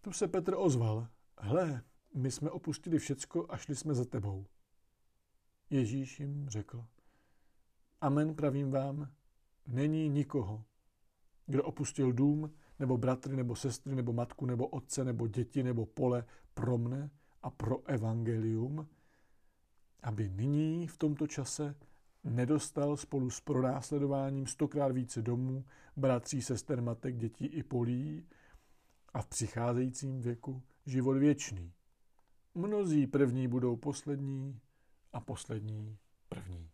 Tu se Petr ozval. Hle, my jsme opustili všecko a šli jsme za tebou. Ježíš jim řekl. Amen pravím vám, není nikoho, kdo opustil dům, nebo bratry, nebo sestry, nebo matku, nebo otce, nebo děti, nebo pole pro mne a pro evangelium, aby nyní v tomto čase nedostal spolu s pronásledováním stokrát více domů, bratří, sester, matek, dětí i polí a v přicházejícím věku život věčný. Mnozí první budou poslední a poslední první.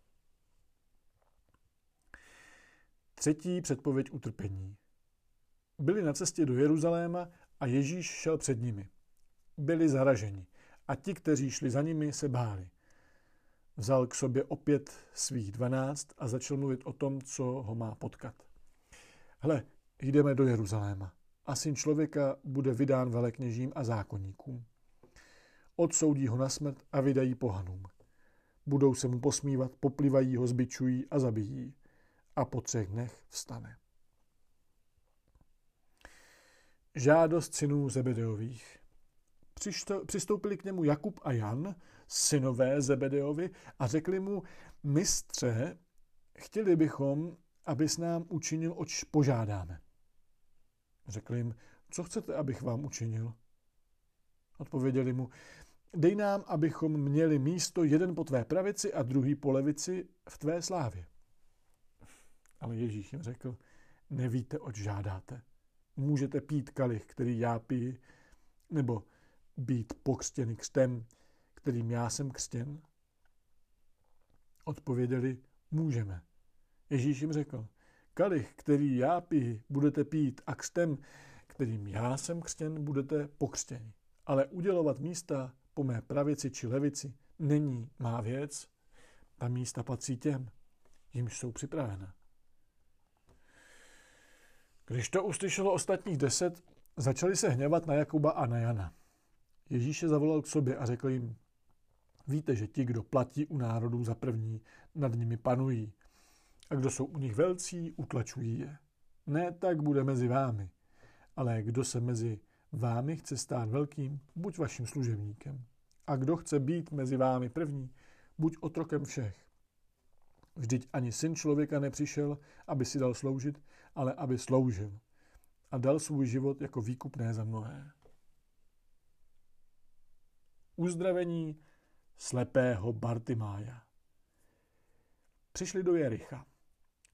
Třetí předpověď utrpení. Byli na cestě do Jeruzaléma a Ježíš šel před nimi. Byli zaraženi a ti, kteří šli za nimi, se báli. Vzal k sobě opět svých dvanáct a začal mluvit o tom, co ho má potkat. Hle, jdeme do Jeruzaléma a syn člověka bude vydán velekněžím a zákonníkům. Odsoudí ho na smrt a vydají pohanům. Budou se mu posmívat, poplivají ho, zbičují a zabijí. A po třech dnech vstane. Žádost synů Zebedeových. Přistoupili k němu Jakub a Jan, synové Zebedeovi, a řekli mu, mistře, chtěli bychom, abys nám učinil, oč požádáme. Řekl jim, co chcete, abych vám učinil? Odpověděli mu, dej nám, abychom měli místo jeden po tvé pravici a druhý po levici v tvé slávě. Ale Ježíš jim řekl, nevíte, oč žádáte. Můžete pít kalich, který já piji, nebo být pokřtěný křtem, kterým já jsem křtěn? Odpověděli, můžeme. Ježíš jim řekl, kalich, který já piji, budete pít a křtem, kterým já jsem křtěn, budete pokřtěni. Ale udělovat místa po mé pravici či levici není má věc. Ta místa patří těm, jimž jsou připravena. Když to uslyšelo ostatních deset, začali se hněvat na Jakuba a na Jana. Ježíš je zavolal k sobě a řekl jim, víte, že ti, kdo platí u národů za první, nad nimi panují. A kdo jsou u nich velcí, utlačují je. Ne tak bude mezi vámi, ale kdo se mezi vámi chce stát velkým, buď vaším služebníkem. A kdo chce být mezi vámi první, buď otrokem všech. Vždyť ani syn člověka nepřišel, aby si dal sloužit, ale aby sloužil a dal svůj život jako výkupné za mnohé. Uzdravení slepého Bartimája. Přišli do Jericha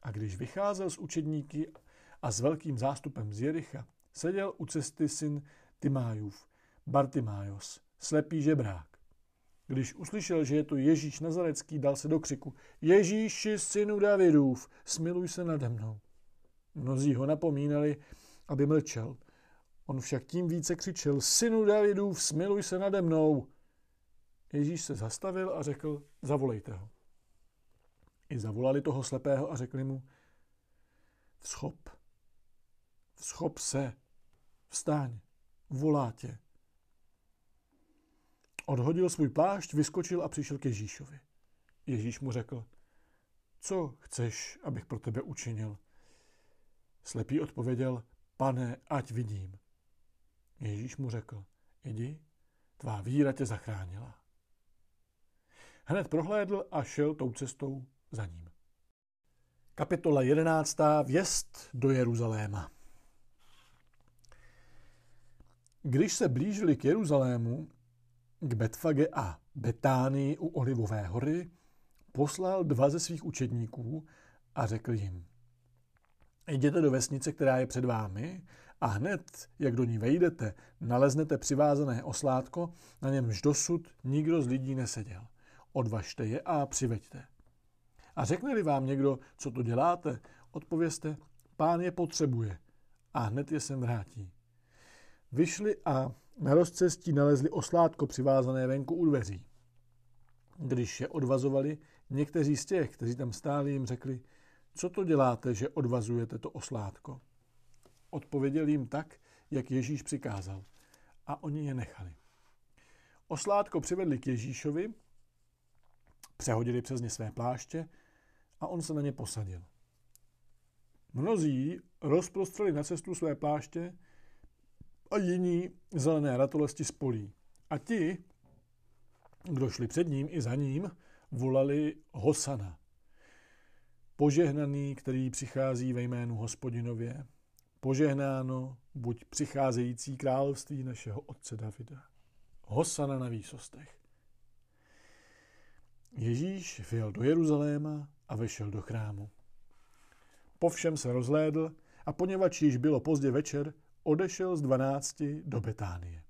a když vycházel z učedníky a s velkým zástupem z Jericha, seděl u cesty syn Timájův, Bartimájos, slepý žebrák. Když uslyšel, že je to Ježíš Nazarecký, dal se do křiku Ježíši, synu Davidův, smiluj se nade mnou. Mnozí ho napomínali, aby mlčel. On však tím více křičel, synu Davidův, smiluj se nade mnou. Ježíš se zastavil a řekl, zavolejte ho. I zavolali toho slepého a řekli mu, vschop, vschop se, vstaň, volá tě. Odhodil svůj plášť, vyskočil a přišel k Ježíšovi. Ježíš mu řekl, co chceš, abych pro tebe učinil? Slepý odpověděl, pane, ať vidím. Ježíš mu řekl, jdi, tvá víra tě zachránila. Hned prohlédl a šel tou cestou za ním. Kapitola 11. Věst do Jeruzaléma. Když se blížili k Jeruzalému, k Betfage a Betánii u Olivové hory, poslal dva ze svých učedníků a řekl jim, jděte do vesnice, která je před vámi a hned, jak do ní vejdete, naleznete přivázané oslátko, na němž dosud nikdo z lidí neseděl. Odvažte je a přiveďte. A řekne-li vám někdo, co to děláte, odpověste, pán je potřebuje a hned je sem vrátí. Vyšli a na rozcestí nalezli oslátko přivázané venku u dveří. Když je odvazovali, někteří z těch, kteří tam stáli, jim řekli, co to děláte, že odvazujete to oslátko? Odpověděl jim tak, jak Ježíš přikázal. A oni je nechali. Oslátko přivedli k Ježíšovi, přehodili přes ně své pláště a on se na ně posadil. Mnozí rozprostřeli na cestu své pláště a jiní zelené ratolesti z polí. A ti, kdo šli před ním i za ním, volali Hosana. Požehnaný, který přichází ve jménu hospodinově. Požehnáno buď přicházející království našeho otce Davida. Hosana na výsostech. Ježíš vyjel do Jeruzaléma a vešel do chrámu. Po všem se rozhlédl a poněvadž již bylo pozdě večer, odešel z dvanácti do Betánie.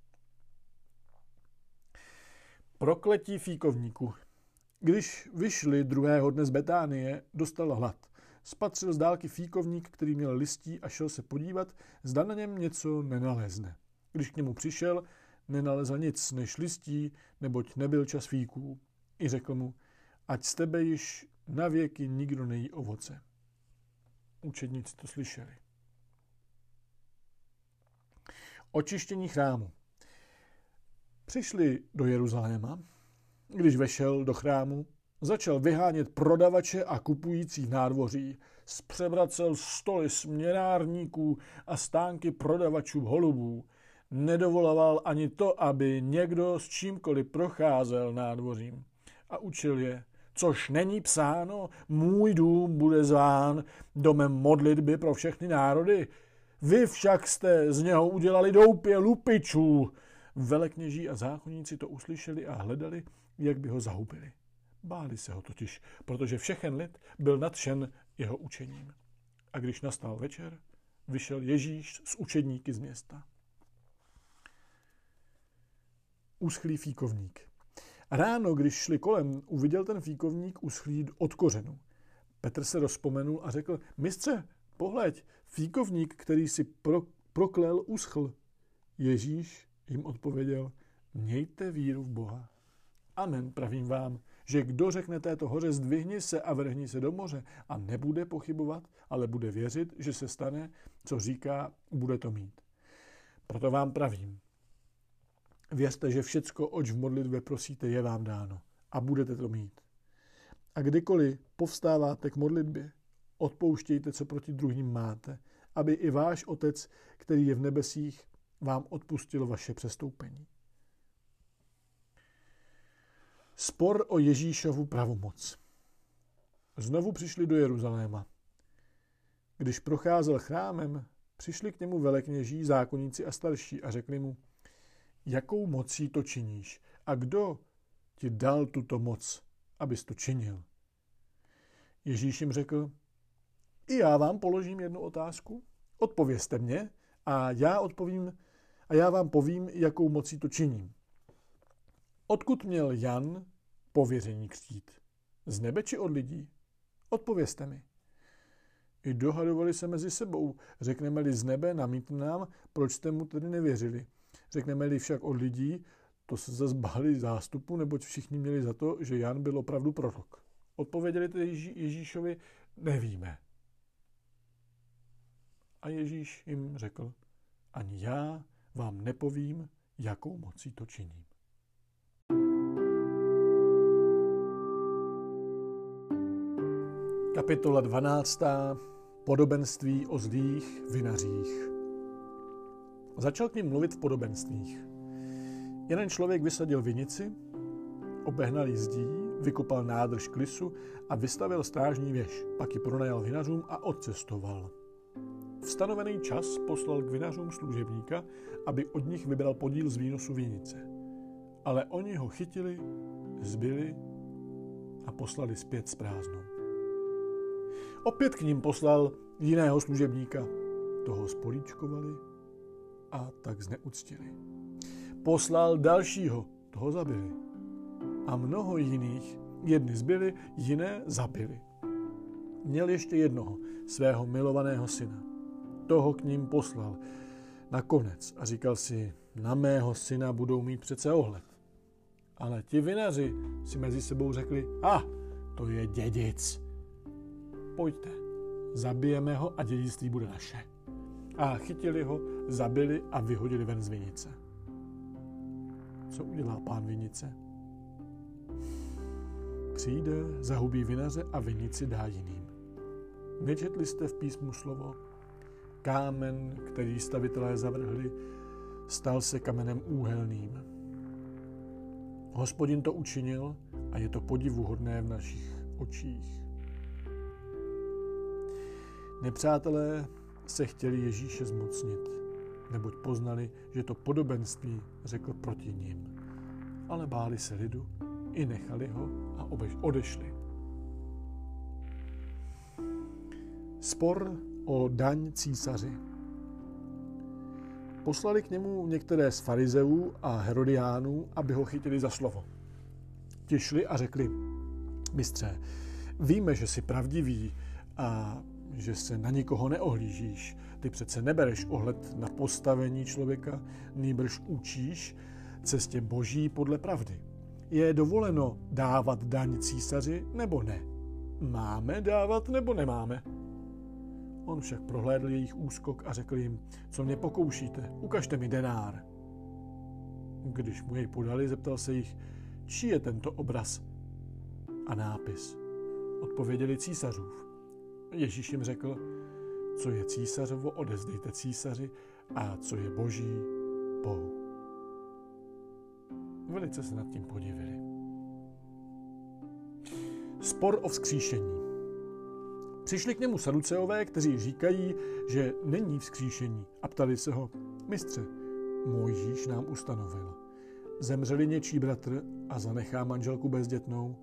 Prokletí fíkovníku. Když vyšli druhého dne z Betánie, dostal hlad. Spatřil z dálky fíkovník, který měl listí a šel se podívat, zda na něm něco nenalezne. Když k němu přišel, nenalezl nic než listí, neboť nebyl čas fíků. I řekl mu, ať z tebe již na věky nikdo nejí ovoce. Učedníci to slyšeli. Očištění chrámu. Přišli do Jeruzaléma. Když vešel do chrámu, Začal vyhánět prodavače a kupující v nádvoří. Zpřevracel stoly směnárníků a stánky prodavačů holubů. Nedovoloval ani to, aby někdo s čímkoliv procházel nádvořím. A učil je, což není psáno, můj dům bude zván domem modlitby pro všechny národy. Vy však jste z něho udělali doupě lupičů. Velekněží a zákonníci to uslyšeli a hledali, jak by ho zahubili. Báli se ho totiž, protože všechen lid byl nadšen jeho učením. A když nastal večer, vyšel Ježíš s učedníky z města. Uschlý fíkovník. Ráno, když šli kolem, uviděl ten fíkovník uschlý od kořenu. Petr se rozpomenul a řekl, mistře, pohleď, fíkovník, který si pro, proklel, uschl. Ježíš jim odpověděl, mějte víru v Boha. Amen, pravím vám, že kdo řekne této hoře zdvihni se a vrhni se do moře a nebude pochybovat, ale bude věřit, že se stane, co říká, bude to mít. Proto vám pravím, věřte, že všecko, oč v modlitbě prosíte, je vám dáno a budete to mít. A kdykoliv povstáváte k modlitbě, odpouštějte, co proti druhým máte, aby i váš Otec, který je v nebesích, vám odpustil vaše přestoupení. Spor o Ježíšovu pravomoc. Znovu přišli do Jeruzaléma. Když procházel chrámem, přišli k němu velekněží, zákonníci a starší a řekli mu, jakou mocí to činíš a kdo ti dal tuto moc, abys to činil. Ježíš jim řekl, i já vám položím jednu otázku, odpovězte mě a já odpovím a já vám povím, jakou mocí to činím. Odkud měl Jan pověření křtít? Z nebe či od lidí? Odpovězte mi. I dohadovali se mezi sebou. Řekneme-li z nebe, namítne nám, proč jste mu tedy nevěřili. Řekneme-li však od lidí, to se zase zástupu, neboť všichni měli za to, že Jan byl opravdu prorok. Odpověděli tedy Ježíšovi, nevíme. A Ježíš jim řekl, ani já vám nepovím, jakou mocí to činím. Kapitola 12. Podobenství o zlých vinařích. Začal k ním mluvit v podobenstvích. Jeden člověk vysadil vinici, obehnal zdí, vykopal nádrž klisu a vystavil strážní věž. Pak ji pronajal vinařům a odcestoval. V stanovený čas poslal k vinařům služebníka, aby od nich vybral podíl z výnosu vinice. Ale oni ho chytili, zbyli a poslali zpět s prázdnou. Opět k ním poslal jiného služebníka. Toho spolíčkovali a tak zneuctili. Poslal dalšího, toho zabili. A mnoho jiných, jedny zbyli, jiné zabili. Měl ještě jednoho, svého milovaného syna. Toho k ním poslal nakonec a říkal si, na mého syna budou mít přece ohled. Ale ti vinaři si mezi sebou řekli, a ah, to je dědic, pojďte, zabijeme ho a dědictví bude naše. A chytili ho, zabili a vyhodili ven z vinice. Co udělá pán vinice? Přijde, zahubí vinaře a vinici dá jiným. Nečetli jste v písmu slovo? Kámen, který stavitelé zavrhli, stal se kamenem úhelným. Hospodin to učinil a je to podivuhodné v našich očích. Nepřátelé se chtěli Ježíše zmocnit, neboť poznali, že to podobenství řekl proti ním. Ale báli se lidu, i nechali ho a odešli. Spor o daň císaři. Poslali k němu některé z farizeů a herodiánů, aby ho chytili za slovo. Ti šli a řekli, mistře, víme, že jsi pravdivý a že se na nikoho neohlížíš. Ty přece nebereš ohled na postavení člověka, nýbrž učíš cestě boží podle pravdy. Je dovoleno dávat daň císaři nebo ne? Máme dávat nebo nemáme? On však prohlédl jejich úskok a řekl jim, co mě pokoušíte, ukažte mi denár. Když mu jej podali, zeptal se jich, čí je tento obraz a nápis. Odpověděli císařův. Ježíš jim řekl, co je císařovo, odezdejte císaři a co je boží, Bohu. Velice se nad tím podivili. Spor o vzkříšení. Přišli k němu saduceové, kteří říkají, že není vzkříšení a ptali se ho, mistře, Mojžíš nám ustanovil. Zemřeli něčí bratr a zanechá manželku bezdětnou,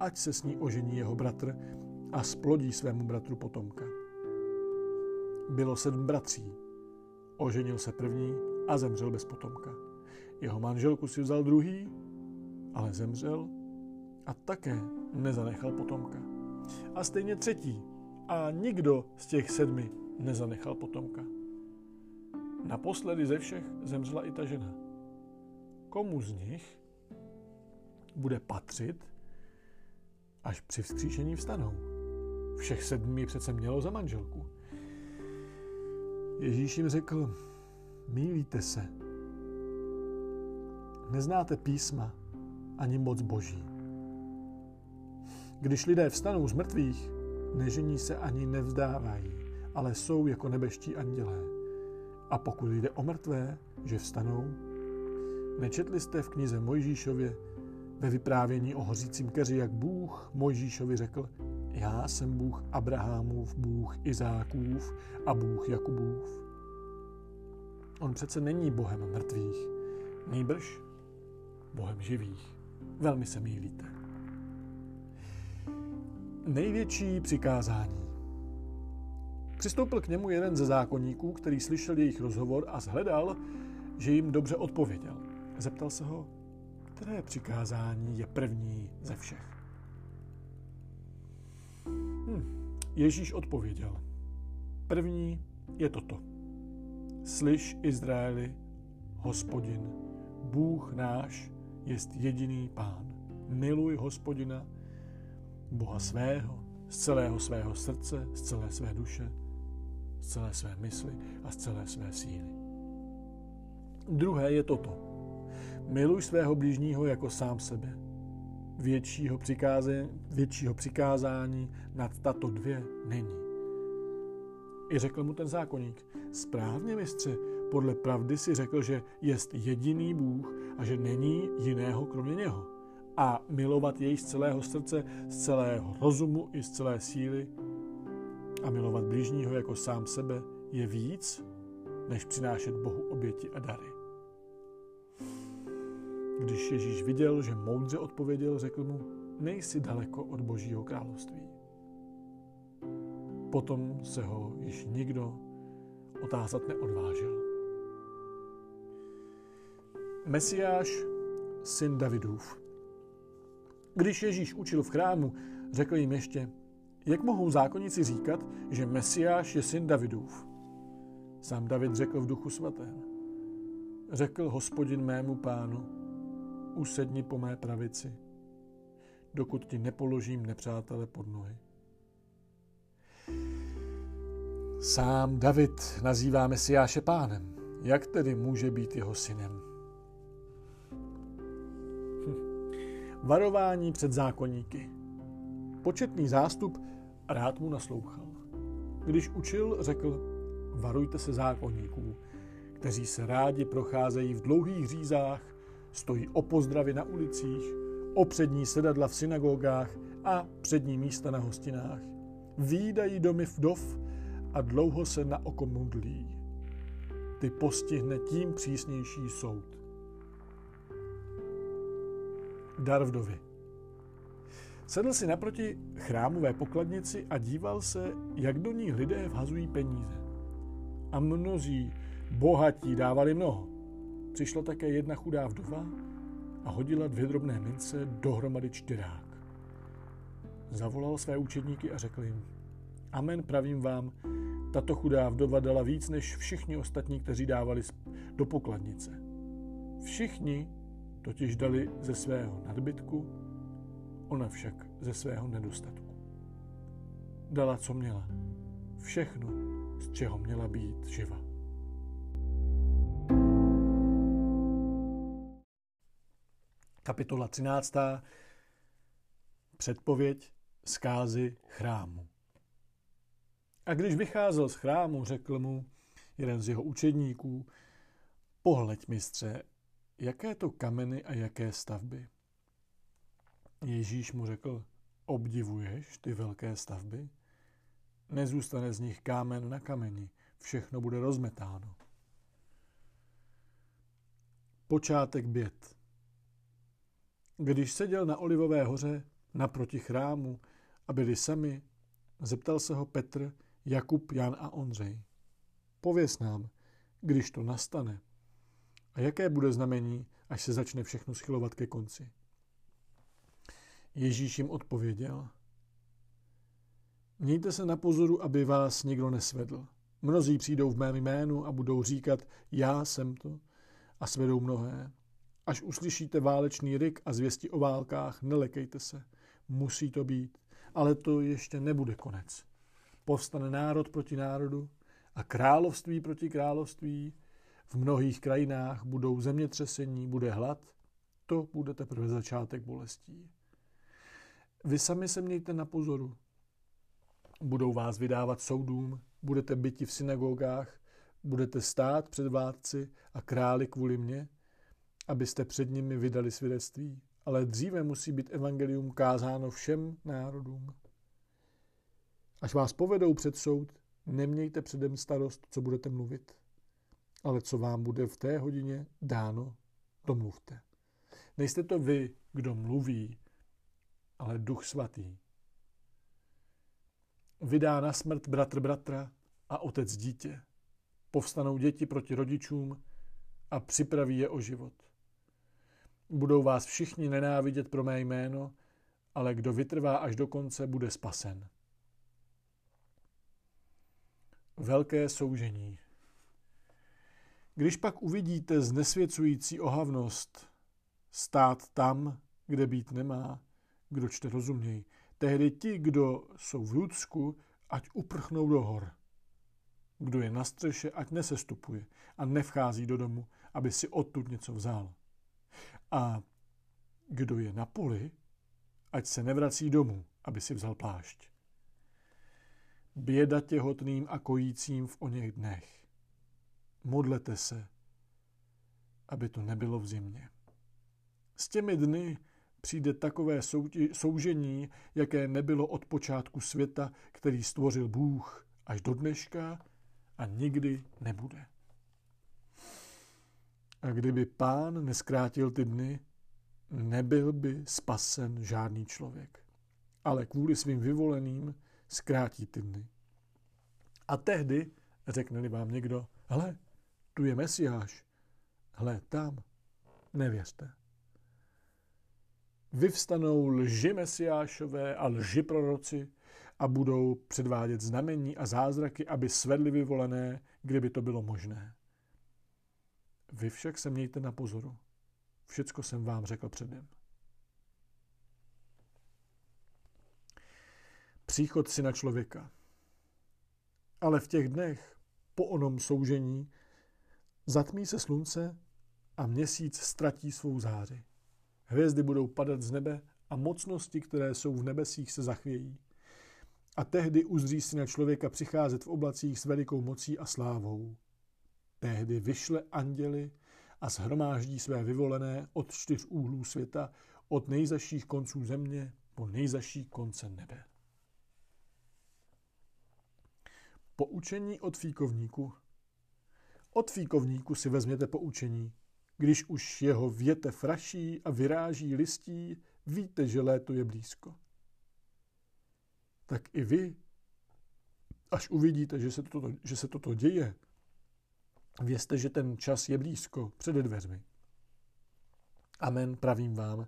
ať se s ní ožení jeho bratr a splodí svému bratru potomka. Bylo sedm bratří. Oženil se první a zemřel bez potomka. Jeho manželku si vzal druhý, ale zemřel a také nezanechal potomka. A stejně třetí. A nikdo z těch sedmi nezanechal potomka. Naposledy ze všech zemřela i ta žena. Komu z nich bude patřit, až při vzkříšení vstanou? Všech sedmi přece mělo za manželku. Ježíš jim řekl, mýlíte se. Neznáte písma ani moc boží. Když lidé vstanou z mrtvých, nežení se ani nevzdávají, ale jsou jako nebeští andělé. A pokud jde o mrtvé, že vstanou, nečetli jste v knize Mojžíšově ve vyprávění o hořícím keři, jak Bůh Mojžíšovi řekl, já jsem Bůh Abrahamův, Bůh Izákův a Bůh Jakubův. On přece není Bohem mrtvých, nýbrž Bohem živých. Velmi se mýlíte. Největší přikázání. Přistoupil k němu jeden ze zákonníků, který slyšel jejich rozhovor a zhledal, že jim dobře odpověděl. Zeptal se ho, které přikázání je první ze všech. Hm. Ježíš odpověděl. První je toto. Slyš, Izraeli, hospodin, Bůh náš, jest jediný pán. Miluj hospodina, Boha svého, z celého svého srdce, z celé své duše, z celé své mysli a z celé své síly. Druhé je toto. Miluj svého blížního jako sám sebe většího přikázání, většího přikázání nad tato dvě není. I řekl mu ten zákonník, správně mistře, podle pravdy si řekl, že jest jediný Bůh a že není jiného kromě něho. A milovat jej z celého srdce, z celého rozumu i z celé síly a milovat blížního jako sám sebe je víc, než přinášet Bohu oběti a dary. Když Ježíš viděl, že moudře odpověděl, řekl mu, nejsi daleko od Božího království. Potom se ho již nikdo otázat neodvážil. Mesiáš, syn Davidův. Když Ježíš učil v chrámu, řekl jim ještě, jak mohou zákonníci říkat, že Mesiáš je syn Davidův? Sám David řekl v duchu svatém. Řekl hospodin mému pánu, usedni po mé pravici, dokud ti nepoložím nepřátele pod nohy. Sám David nazývá Mesiáše pánem. Jak tedy může být jeho synem? Varování před zákonníky. Početný zástup rád mu naslouchal. Když učil, řekl, varujte se zákonníků, kteří se rádi procházejí v dlouhých řízách Stojí o pozdravy na ulicích, o přední sedadla v synagogách a přední místa na hostinách. Výdají domy vdov a dlouho se na oko modlí. Ty postihne tím přísnější soud. Dar vdovy. Sedl si naproti chrámové pokladnici a díval se, jak do ní lidé vhazují peníze. A mnozí bohatí dávali mnoho. Přišla také jedna chudá vdova a hodila dvě drobné mince dohromady čtyřák. Zavolal své učedníky a řekl jim, Amen, pravím vám, tato chudá vdova dala víc než všichni ostatní, kteří dávali do pokladnice. Všichni totiž dali ze svého nadbytku, ona však ze svého nedostatku. Dala, co měla. Všechno, z čeho měla být živa. Kapitola 13. Předpověď zkázy chrámu. A když vycházel z chrámu, řekl mu jeden z jeho učedníků, pohleď mistře, jaké to kameny a jaké stavby. Ježíš mu řekl, obdivuješ ty velké stavby? Nezůstane z nich kámen na kameni, všechno bude rozmetáno. Počátek bět. Když seděl na Olivové hoře naproti chrámu a byli sami, zeptal se ho Petr, Jakub, Jan a Ondřej. Pověz nám, když to nastane, a jaké bude znamení, až se začne všechno schylovat ke konci. Ježíš jim odpověděl. Mějte se na pozoru, aby vás nikdo nesvedl. Mnozí přijdou v mém jménu a budou říkat, já jsem to, a svedou mnohé. Až uslyšíte válečný ryk a zvěsti o válkách, nelekejte se. Musí to být, ale to ještě nebude konec. Povstane národ proti národu a království proti království. V mnohých krajinách budou zemětřesení, bude hlad. To bude teprve začátek bolestí. Vy sami se mějte na pozoru. Budou vás vydávat soudům, budete byti v synagogách, budete stát před vládci a králi kvůli mně, abyste před nimi vydali svědectví. Ale dříve musí být evangelium kázáno všem národům. Až vás povedou před soud, nemějte předem starost, co budete mluvit. Ale co vám bude v té hodině dáno, domluvte. Nejste to vy, kdo mluví, ale duch svatý. Vydá na smrt bratr bratra a otec dítě. Povstanou děti proti rodičům a připraví je o život. Budou vás všichni nenávidět pro mé jméno, ale kdo vytrvá až do konce, bude spasen. Velké soužení. Když pak uvidíte znesvěcující ohavnost stát tam, kde být nemá, kdo čte rozuměj, tehdy ti, kdo jsou v Judsku, ať uprchnou do hor. Kdo je na střeše, ať nesestupuje a nevchází do domu, aby si odtud něco vzal. A kdo je na poli, ať se nevrací domů, aby si vzal plášť. Běda těhotným a kojícím v oněch dnech. Modlete se, aby to nebylo v zimě. S těmi dny přijde takové soužení, jaké nebylo od počátku světa, který stvořil Bůh až do dneška a nikdy nebude. A kdyby pán neskrátil ty dny, nebyl by spasen žádný člověk. Ale kvůli svým vyvoleným zkrátí ty dny. A tehdy řekne vám někdo, hele, tu je Mesiáš, hle, tam, nevěřte. Vyvstanou lži mesiášové a lži proroci a budou předvádět znamení a zázraky, aby svedli vyvolené, kdyby to bylo možné. Vy však se mějte na pozoru. Všecko jsem vám řekl předem. Příchod syna člověka. Ale v těch dnech, po onom soužení, zatmí se slunce a měsíc ztratí svou záři. Hvězdy budou padat z nebe a mocnosti, které jsou v nebesích, se zachvějí. A tehdy uzří syna člověka přicházet v oblacích s velikou mocí a slávou. Tehdy vyšle anděli a shromáždí své vyvolené od čtyř úhlů světa, od nejzaších konců země po nejzaší konce nebe. Poučení od fíkovníku. Od fíkovníku si vezměte poučení. Když už jeho větev fraší a vyráží listí, víte, že léto je blízko. Tak i vy, až uvidíte, že se toto, že se toto děje, vězte, že ten čas je blízko, před dveřmi. Amen, pravím vám,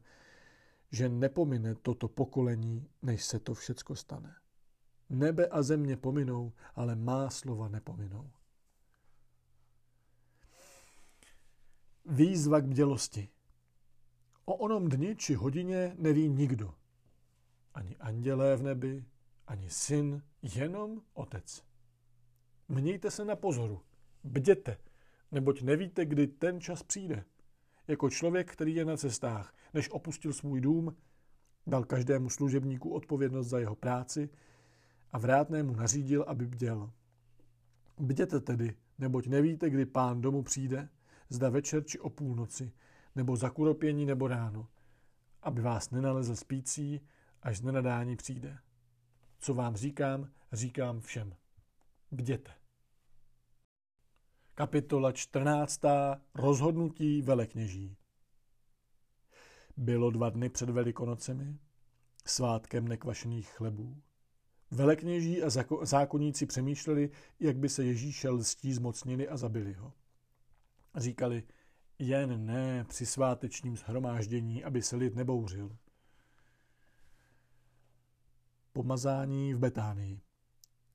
že nepomine toto pokolení, než se to všecko stane. Nebe a země pominou, ale má slova nepominou. Výzva k bdělosti. O onom dni či hodině neví nikdo. Ani andělé v nebi, ani syn, jenom otec. Mějte se na pozoru, bděte, neboť nevíte, kdy ten čas přijde. Jako člověk, který je na cestách, než opustil svůj dům, Dal každému služebníku odpovědnost za jeho práci a vrátnému nařídil, aby bděl. Bděte tedy, neboť nevíte, kdy pán domu přijde, zda večer či o půlnoci, nebo za kuropění nebo ráno, aby vás nenalezl spící, až z nenadání přijde. Co vám říkám, říkám všem. Bděte. Kapitola 14. Rozhodnutí velekněží. Bylo dva dny před Velikonocemi, svátkem nekvašených chlebů. Velekněží a zákonníci přemýšleli, jak by se Ježíše lstí zmocnili a zabili ho. Říkali, jen ne při svátečním shromáždění, aby se lid nebouřil. Pomazání v Betánii.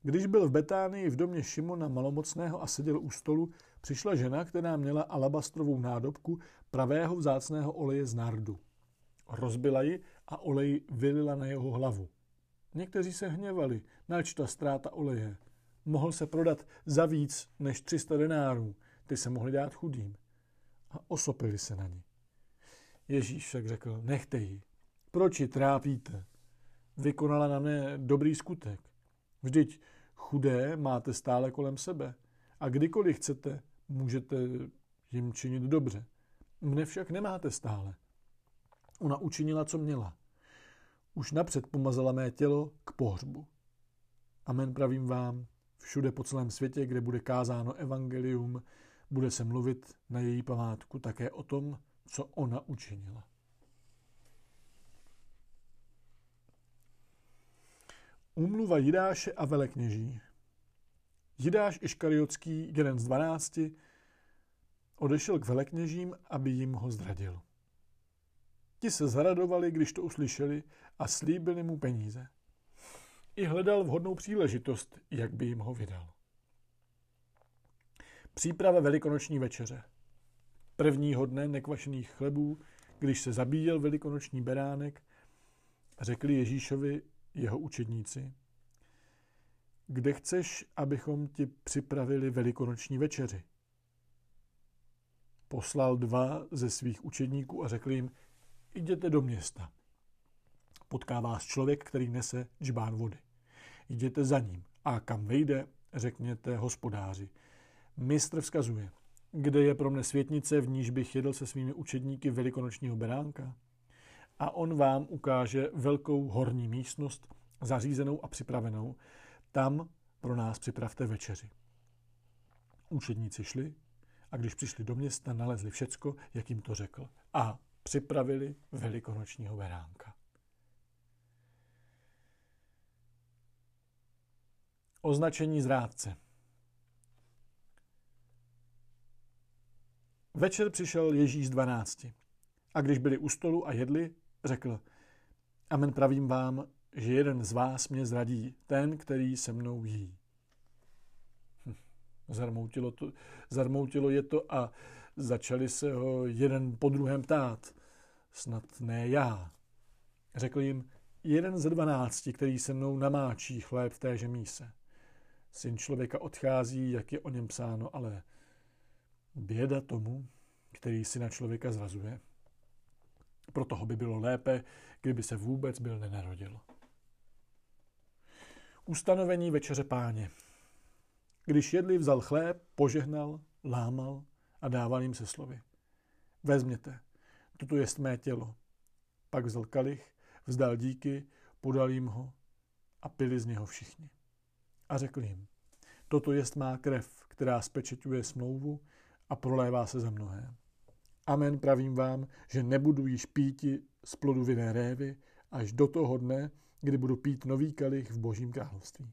Když byl v Betánii v domě Šimona malomocného a seděl u stolu, přišla žena, která měla alabastrovou nádobku pravého vzácného oleje z nardu. Rozbila ji a olej vylila na jeho hlavu. Někteří se hněvali, nač ta ztráta oleje. Mohl se prodat za víc než 300 denárů, ty se mohli dát chudým. A osopili se na ní. Ježíš však řekl, nechte ji. Proč ji trápíte? Vykonala na mne dobrý skutek. Vždyť chudé máte stále kolem sebe. A kdykoliv chcete, můžete jim činit dobře. Mne však nemáte stále. Ona učinila, co měla. Už napřed pomazala mé tělo k pohřbu. Amen pravím vám, všude po celém světě, kde bude kázáno evangelium, bude se mluvit na její památku také o tom, co ona učinila. Úmluva Jidáše a velekněží Jidáš Iškariotský, jeden z dvanácti, odešel k velekněžím, aby jim ho zradil. Ti se zaradovali, když to uslyšeli a slíbili mu peníze. I hledal vhodnou příležitost, jak by jim ho vydal. Příprava velikonoční večeře. Prvního dne nekvašených chlebů, když se zabíjel velikonoční beránek, řekli Ježíšovi jeho učedníci, kde chceš, abychom ti připravili velikonoční večeři? Poslal dva ze svých učedníků a řekl jim, jděte do města. Potká vás člověk, který nese džbán vody. Jděte za ním a kam vejde, řekněte hospodáři. Mistr vzkazuje, kde je pro mne světnice, v níž bych jedl se svými učedníky velikonočního beránka? A on vám ukáže velkou horní místnost, zařízenou a připravenou. Tam pro nás připravte večeři. Učedníci šli a když přišli do města, nalezli všecko, jak jim to řekl. A připravili velikonočního beránka. Označení zrádce. Večer přišel Ježíš z dvanácti. A když byli u stolu a jedli, řekl, Amen pravím vám, že jeden z vás mě zradí, ten, který se mnou jí. Hm, zarmoutilo, to, zarmoutilo je to a začali se ho jeden po druhém ptát. Snad ne já. Řekl jim, jeden ze dvanácti, který se mnou namáčí chléb v téže míse. Syn člověka odchází, jak je o něm psáno, ale běda tomu, který si na člověka zrazuje. Pro toho by bylo lépe, kdyby se vůbec byl nenarodil. Ustanovení večeře páně. Když jedli, vzal chléb, požehnal, lámal a dával jim se slovy. Vezměte, toto jest mé tělo. Pak vzal kalich, vzdal díky, podal jim ho a pili z něho všichni. A řekl jim, toto jest má krev, která spečeťuje smlouvu a prolévá se za mnohé. Amen pravím vám, že nebudu již píti z plodu vinné révy až do toho dne, kdy budu pít nový kalich v božím království.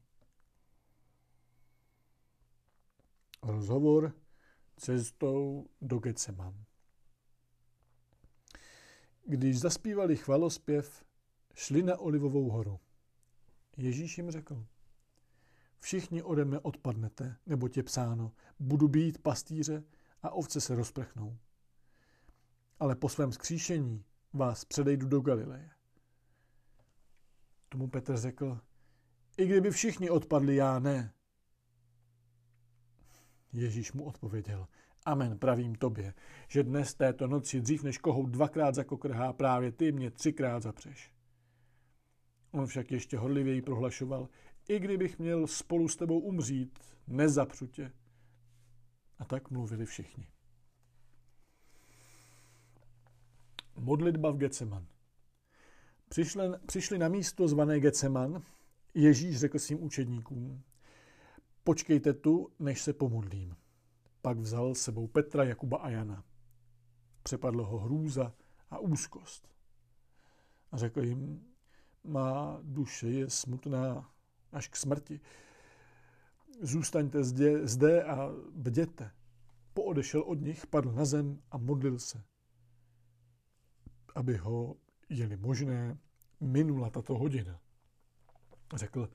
Rozhovor cestou do Getseman. Když zaspívali chvalospěv, šli na Olivovou horu. Ježíš jim řekl, všichni ode mne odpadnete, nebo tě psáno, budu být pastýře a ovce se rozprchnou. Ale po svém skříšení vás předejdu do Galileje. Tomu Petr řekl, i kdyby všichni odpadli, já ne. Ježíš mu odpověděl, Amen, pravím tobě, že dnes této noci dřív než kohout dvakrát zakokrhá, právě ty mě třikrát zapřeš. On však ještě horlivěji prohlašoval, i kdybych měl spolu s tebou umřít, nezapřu tě. A tak mluvili všichni. Modlitba v Geceman. Přišli, přišli na místo zvané Geceman. Ježíš řekl svým učedníkům, počkejte tu, než se pomodlím. Pak vzal sebou Petra, Jakuba a Jana. Přepadlo ho hrůza a úzkost. A řekl jim, má duše je smutná až k smrti. Zůstaňte zde, zde a bděte. Poodešel od nich, padl na zem a modlil se. Aby ho, jeli možné, minula tato hodina. Řekl,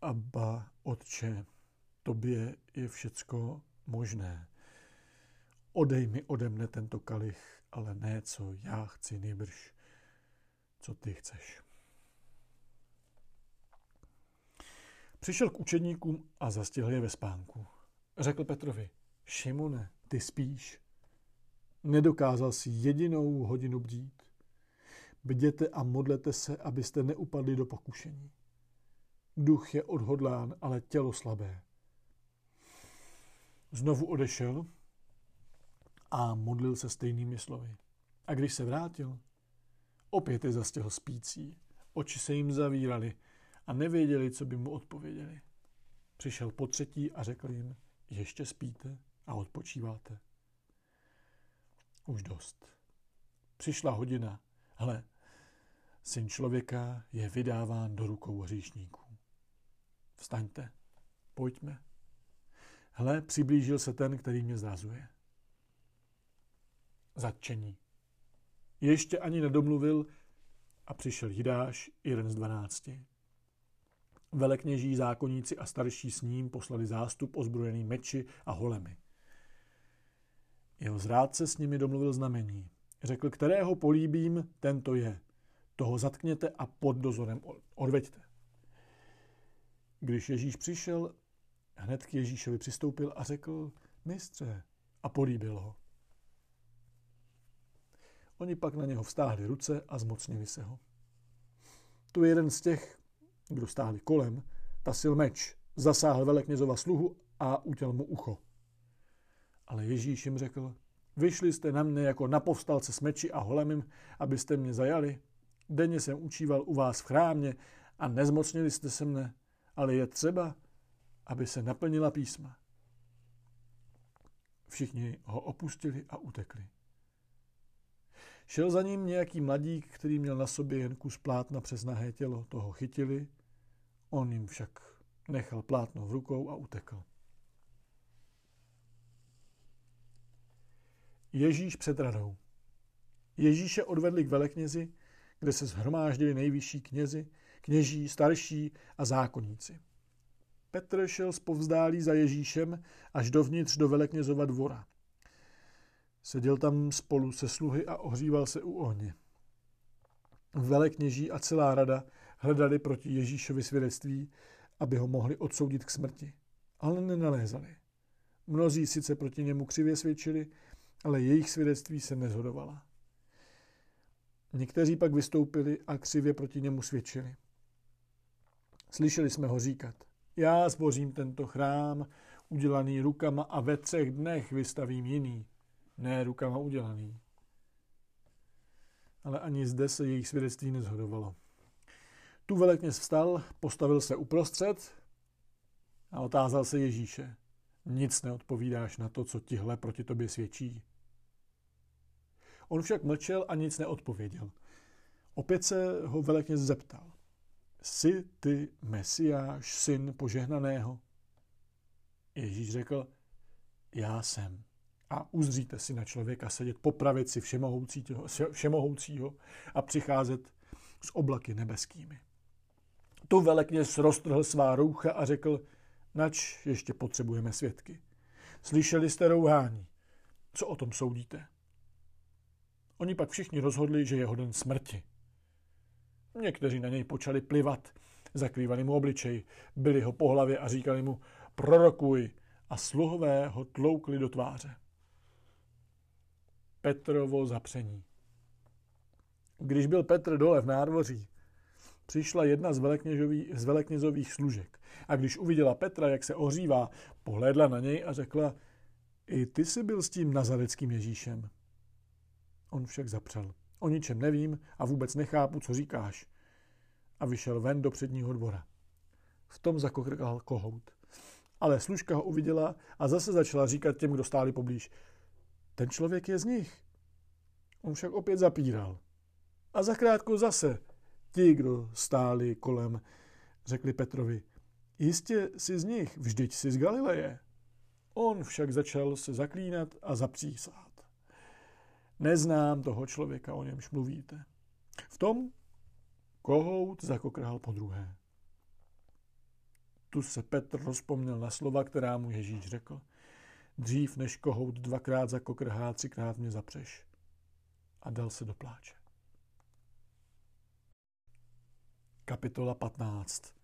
Abba, otče, tobě je všecko možné. Odej mi ode mne tento kalich, ale ne, co já chci, nejbrž, co ty chceš. Přišel k učedníkům a zastihl je ve spánku. Řekl Petrovi, Šimone, ty spíš. Nedokázal si jedinou hodinu bdít. Bděte a modlete se, abyste neupadli do pokušení. Duch je odhodlán, ale tělo slabé. Znovu odešel a modlil se stejnými slovy. A když se vrátil, opět je zastihl spící. Oči se jim zavíraly a nevěděli, co by mu odpověděli. Přišel po třetí a řekl jim, ještě spíte a odpočíváte. Už dost. Přišla hodina. Hle, syn člověka je vydáván do rukou hříšníků. Vstaňte, pojďme. Hle, přiblížil se ten, který mě zrazuje. Zatčení. Ještě ani nedomluvil a přišel Jidáš, jeden z dvanácti. Velekněží, zákonníci a starší s ním poslali zástup ozbrojený meči a holemi. Jeho zrádce s nimi domluvil znamení. Řekl, kterého políbím, tento je. Toho zatkněte a pod dozorem odveďte. Když Ježíš přišel, hned k Ježíšovi přistoupil a řekl, mistře, a políbil ho. Oni pak na něho vstáhli ruce a zmocnili se ho. Tu je jeden z těch, kdo stáli kolem, tasil meč, zasáhl veleknězova sluhu a utěl mu ucho. Ale Ježíš jim řekl, vyšli jste na mne jako na povstalce s meči a holemím, abyste mě zajali. Denně jsem učíval u vás v chrámě a nezmocnili jste se mne, ale je třeba, aby se naplnila písma. Všichni ho opustili a utekli. Šel za ním nějaký mladík, který měl na sobě jen kus plátna přes nahé tělo. Toho chytili, on jim však nechal plátno v rukou a utekl. Ježíš před radou. Ježíše odvedli k veleknězi, kde se zhromáždili nejvyšší knězi, kněží, starší a zákonníci. Petr šel povzdálí za Ježíšem až dovnitř do veleknězova dvora. Seděl tam spolu se sluhy a ohříval se u ohně. Velekněží a celá rada hledali proti Ježíšovi svědectví, aby ho mohli odsoudit k smrti, ale nenalézali. Mnozí sice proti němu křivě svědčili, ale jejich svědectví se nezhodovala. Někteří pak vystoupili a křivě proti němu svědčili. Slyšeli jsme ho říkat, já zbořím tento chrám, udělaný rukama a ve třech dnech vystavím jiný, ne rukama udělaný. Ale ani zde se jejich svědectví nezhodovalo. Tu velekněz vstal, postavil se uprostřed a otázal se Ježíše. Nic neodpovídáš na to, co tihle proti tobě svědčí. On však mlčel a nic neodpověděl. Opět se ho velekněz zeptal. Jsi ty Mesiáš, syn požehnaného? Ježíš řekl, já jsem. A uzříte si na člověka sedět po pravici všemohoucího, všemohoucího a přicházet s oblaky nebeskými. Tu velekněz roztrhl svá roucha a řekl, nač ještě potřebujeme svědky. Slyšeli jste rouhání. Co o tom soudíte? Oni pak všichni rozhodli, že je hoden smrti. Někteří na něj počali plivat, zakrývali mu obličej, byli ho po hlavě a říkali mu prorokuj a sluhové ho tloukli do tváře. Petrovo zapření. Když byl Petr dole v nádvoří, přišla jedna z, z veleknězových služek a když uviděla Petra, jak se ohřívá, pohlédla na něj a řekla, i ty jsi byl s tím nazareckým Ježíšem. On však zapřel. O ničem nevím a vůbec nechápu, co říkáš. A vyšel ven do předního dvora. V tom zakokrkal kohout. Ale služka ho uviděla a zase začala říkat těm, kdo stáli poblíž. Ten člověk je z nich. On však opět zapíral. A zakrátko zase ti, kdo stáli kolem, řekli Petrovi, jistě jsi z nich, vždyť jsi z Galileje. On však začal se zaklínat a zapřísát. Neznám toho člověka, o němž mluvíte. V tom kohout zakokrhal po druhé. Tu se Petr rozpomněl na slova, která mu Ježíš řekl. Dřív než kohout dvakrát zakokrhá, třikrát mě zapřeš. A dal se do pláče. Kapitola 15.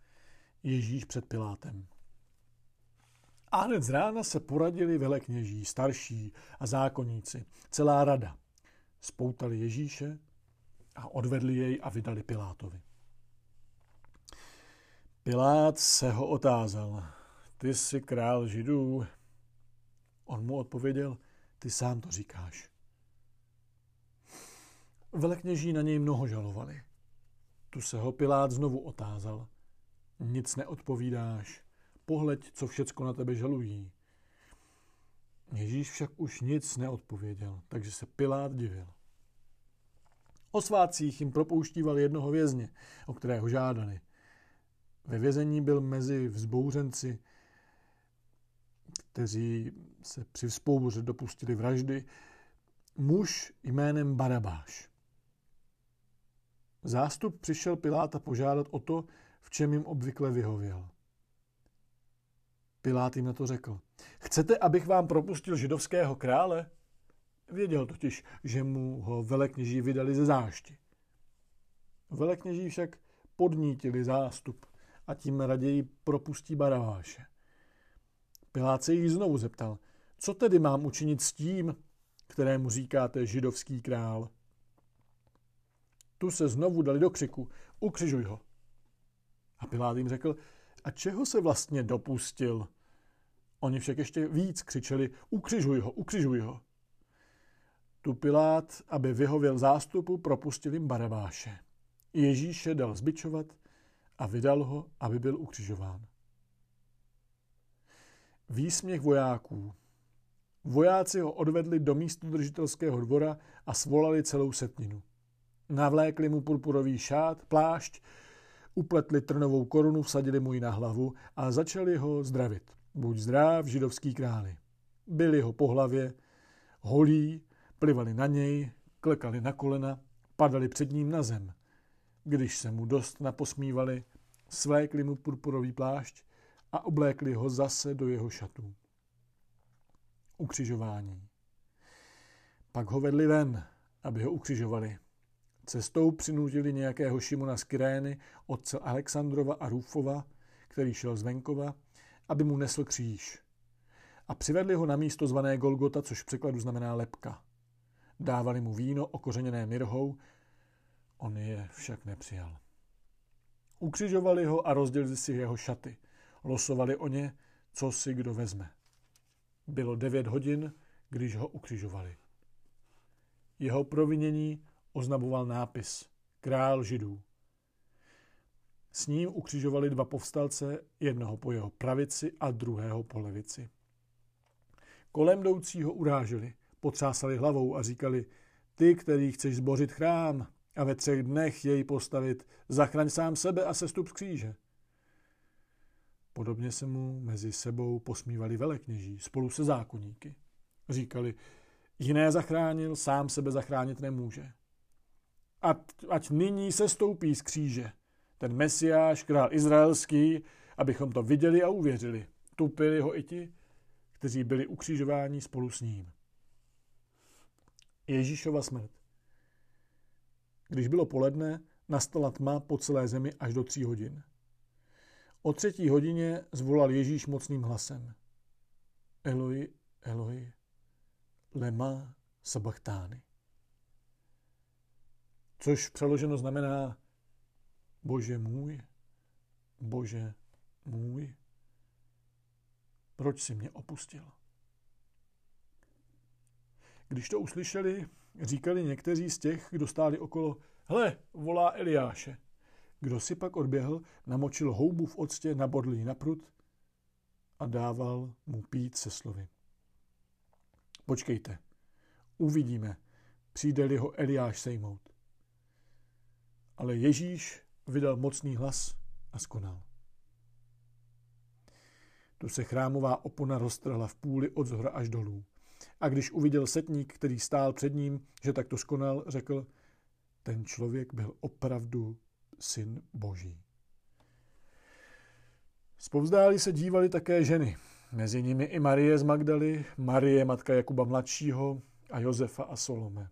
Ježíš před Pilátem. A hned z rána se poradili velekněží, starší a zákonníci, celá rada. Spoutali Ježíše a odvedli jej a vydali Pilátovi. Pilát se ho otázal, ty jsi král židů. On mu odpověděl, ty sám to říkáš. Velekněží na něj mnoho žalovali. Tu se ho Pilát znovu otázal. Nic neodpovídáš. Pohleď, co všecko na tebe žalují. Ježíš však už nic neodpověděl, takže se Pilát divil. O svácích jim propouštíval jednoho vězně, o kterého žádali. Ve vězení byl mezi vzbouřenci, kteří se při vzpouře dopustili vraždy, muž jménem Barabáš. Zástup přišel Piláta požádat o to, v čem jim obvykle vyhověl. Pilát jim na to řekl. Chcete, abych vám propustil židovského krále? Věděl totiž, že mu ho velekněží vydali ze zášti. Velekněží však podnítili zástup a tím raději propustí Baraváše. Pilát se jich znovu zeptal, co tedy mám učinit s tím, kterému říkáte židovský král? Tu se znovu dali do křiku, ukřižuj ho. A Pilát jim řekl, a čeho se vlastně dopustil? Oni však ještě víc křičeli, ukřižuj ho, ukřižuj ho. Tu Pilát, aby vyhověl zástupu, propustil jim Barabáše. Ježíše dal zbičovat a vydal ho, aby byl ukřižován. Výsměch vojáků. Vojáci ho odvedli do místu držitelského dvora a svolali celou setninu. Navlékli mu purpurový šát, plášť, upletli trnovou korunu, vsadili mu ji na hlavu a začali ho zdravit. Buď zdrav, židovský králi. Byli ho po hlavě, holí, plivali na něj, klekali na kolena, padali před ním na zem. Když se mu dost naposmívali, svékli mu purpurový plášť a oblékli ho zase do jeho šatů. Ukřižování. Pak ho vedli ven, aby ho ukřižovali. Cestou přinutili nějakého Šimona z Kyrény, otce Alexandrova a Rufova, který šel z venkova, aby mu nesl kříž. A přivedli ho na místo zvané Golgota, což v překladu znamená lepka. Dávali mu víno okořeněné mirhou, on je však nepřijal. Ukřižovali ho a rozdělili si jeho šaty. Losovali o ně, co si kdo vezme. Bylo devět hodin, když ho ukřižovali. Jeho provinění oznamoval nápis Král židů. S ním ukřižovali dva povstalce, jednoho po jeho pravici a druhého po levici. Kolem jdoucího uráželi, potřásali hlavou a říkali, ty, který chceš zbořit chrám a ve třech dnech jej postavit, zachraň sám sebe a sestup z kříže. Podobně se mu mezi sebou posmívali velekněží spolu se zákonníky. Říkali, jiné zachránil, sám sebe zachránit nemůže ať, nyní se stoupí z kříže. Ten mesiáš, král izraelský, abychom to viděli a uvěřili. Tupili ho i ti, kteří byli ukřižováni spolu s ním. Ježíšova smrt. Když bylo poledne, nastala tma po celé zemi až do tří hodin. O třetí hodině zvolal Ježíš mocným hlasem. Eloi, Eloi, lema sabachtány což přeloženo znamená Bože můj, Bože můj, proč si mě opustil? Když to uslyšeli, říkali někteří z těch, kdo stáli okolo, hle, volá Eliáše. Kdo si pak odběhl, namočil houbu v octě, nabodl ji na prut a dával mu pít se slovy. Počkejte, uvidíme, přijde-li ho Eliáš sejmout. Ale Ježíš vydal mocný hlas a skonal. Tu se chrámová opona roztrhla v půli od zhora až dolů. A když uviděl setník, který stál před ním, že takto skonal, řekl, ten člověk byl opravdu syn Boží. Zpovzdáli se dívali také ženy, mezi nimi i Marie z Magdaly, Marie, matka Jakuba mladšího a Josefa a Solome,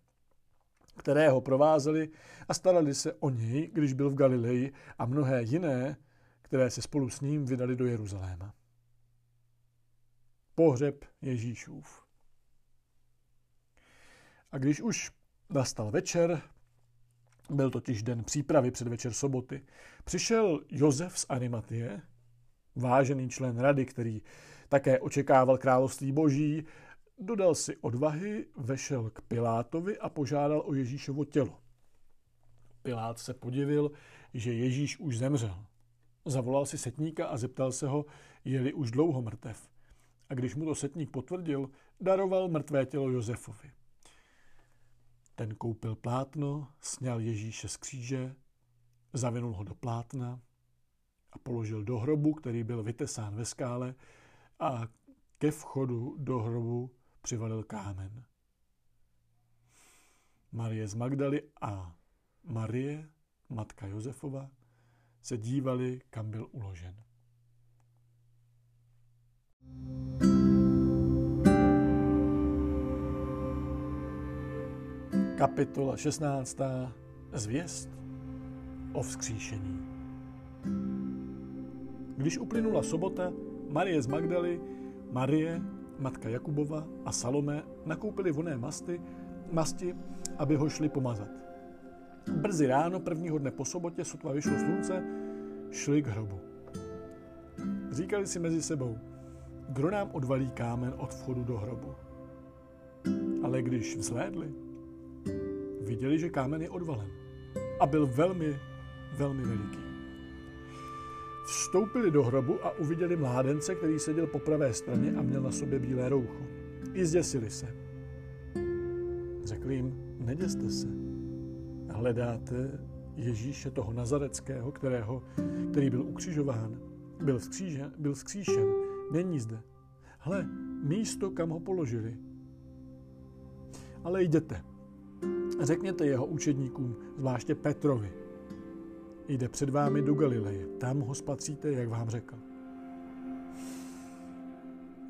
které ho provázeli a starali se o něj, když byl v Galileji a mnohé jiné, které se spolu s ním vydali do Jeruzaléma. Pohřeb Ježíšův. A když už nastal večer, byl totiž den přípravy před večer soboty, přišel Josef z Arimatie, vážený člen rady, který také očekával království boží, dodal si odvahy, vešel k Pilátovi a požádal o Ježíšovo tělo. Pilát se podivil, že Ježíš už zemřel. Zavolal si setníka a zeptal se ho, je-li už dlouho mrtev. A když mu to setník potvrdil, daroval mrtvé tělo Josefovi. Ten koupil plátno, sněl Ježíše z kříže, zavinul ho do plátna a položil do hrobu, který byl vytesán ve skále a ke vchodu do hrobu přivalil kámen. Marie z Magdaly a Marie, matka Josefova, se dívali, kam byl uložen. Kapitola 16. Zvěst o vzkříšení. Když uplynula sobota, Marie z Magdaly, Marie, matka Jakubova a Salome nakoupili voné masty, masti, aby ho šli pomazat. Brzy ráno prvního dne po sobotě, sotva vyšlo slunce, šli k hrobu. Říkali si mezi sebou, kdo nám odvalí kámen od vchodu do hrobu. Ale když vzhlédli, viděli, že kámen je odvalen a byl velmi, velmi veliký. Vstoupili do hrobu a uviděli mládence, který seděl po pravé straně a měl na sobě bílé roucho. I zděsili se. Řekli jim, neděste se. Hledáte Ježíše toho Nazareckého, kterého, který byl ukřižován, byl, vzkřížen, byl vzkříšen, není zde. Hle, místo, kam ho položili. Ale jděte. Řekněte jeho učedníkům, zvláště Petrovi, Jde před vámi do Galileje, tam ho spatříte, jak vám řekl.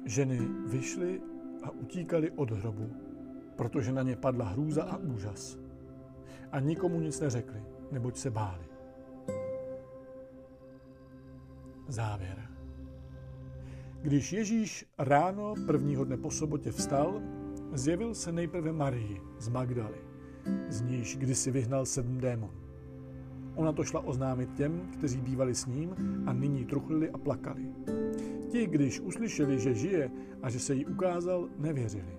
Ženy vyšly a utíkali od hrobu, protože na ně padla hrůza a úžas. A nikomu nic neřekli, neboť se báli. Závěr. Když Ježíš ráno prvního dne po sobotě vstal, zjevil se nejprve Marii z Magdaly, z níž kdysi vyhnal sedm démonů. Ona to šla oznámit těm, kteří bývali s ním a nyní truchlili a plakali. Ti, když uslyšeli, že žije a že se jí ukázal, nevěřili.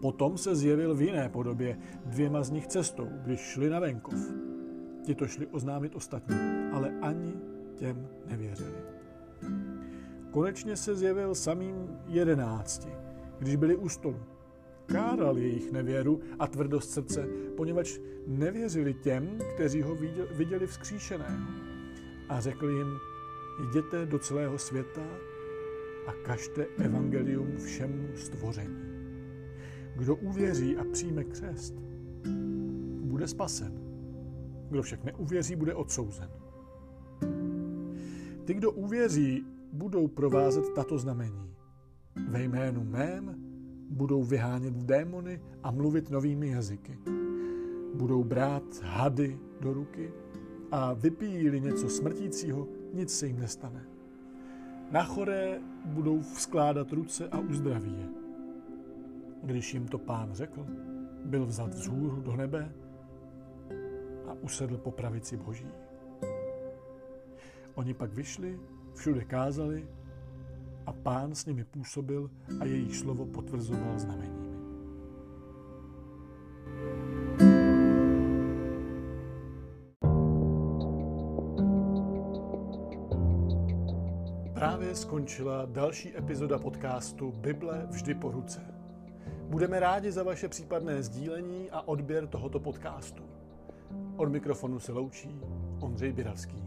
Potom se zjevil v jiné podobě dvěma z nich cestou, když šli na venkov. Ti to šli oznámit ostatním, ale ani těm nevěřili. Konečně se zjevil samým jedenácti, když byli u stolu káral jejich nevěru a tvrdost srdce, poněvadž nevěřili těm, kteří ho viděli vzkříšeného. A řekl jim, jděte do celého světa a kažte evangelium všemu stvoření. Kdo uvěří a přijme křest, bude spasen. Kdo však neuvěří, bude odsouzen. Ty, kdo uvěří, budou provázet tato znamení. Ve jménu mém budou vyhánět démony a mluvit novými jazyky. Budou brát hady do ruky a vypijí něco smrtícího, nic se jim nestane. Na choré budou vzkládat ruce a uzdraví je. Když jim to pán řekl, byl vzat vzhůru do nebe a usedl po pravici boží. Oni pak vyšli, všude kázali a pán s nimi působil a jejich slovo potvrzoval znameními. Právě skončila další epizoda podcastu Bible vždy po ruce. Budeme rádi za vaše případné sdílení a odběr tohoto podcastu. Od mikrofonu se loučí Ondřej Biravský.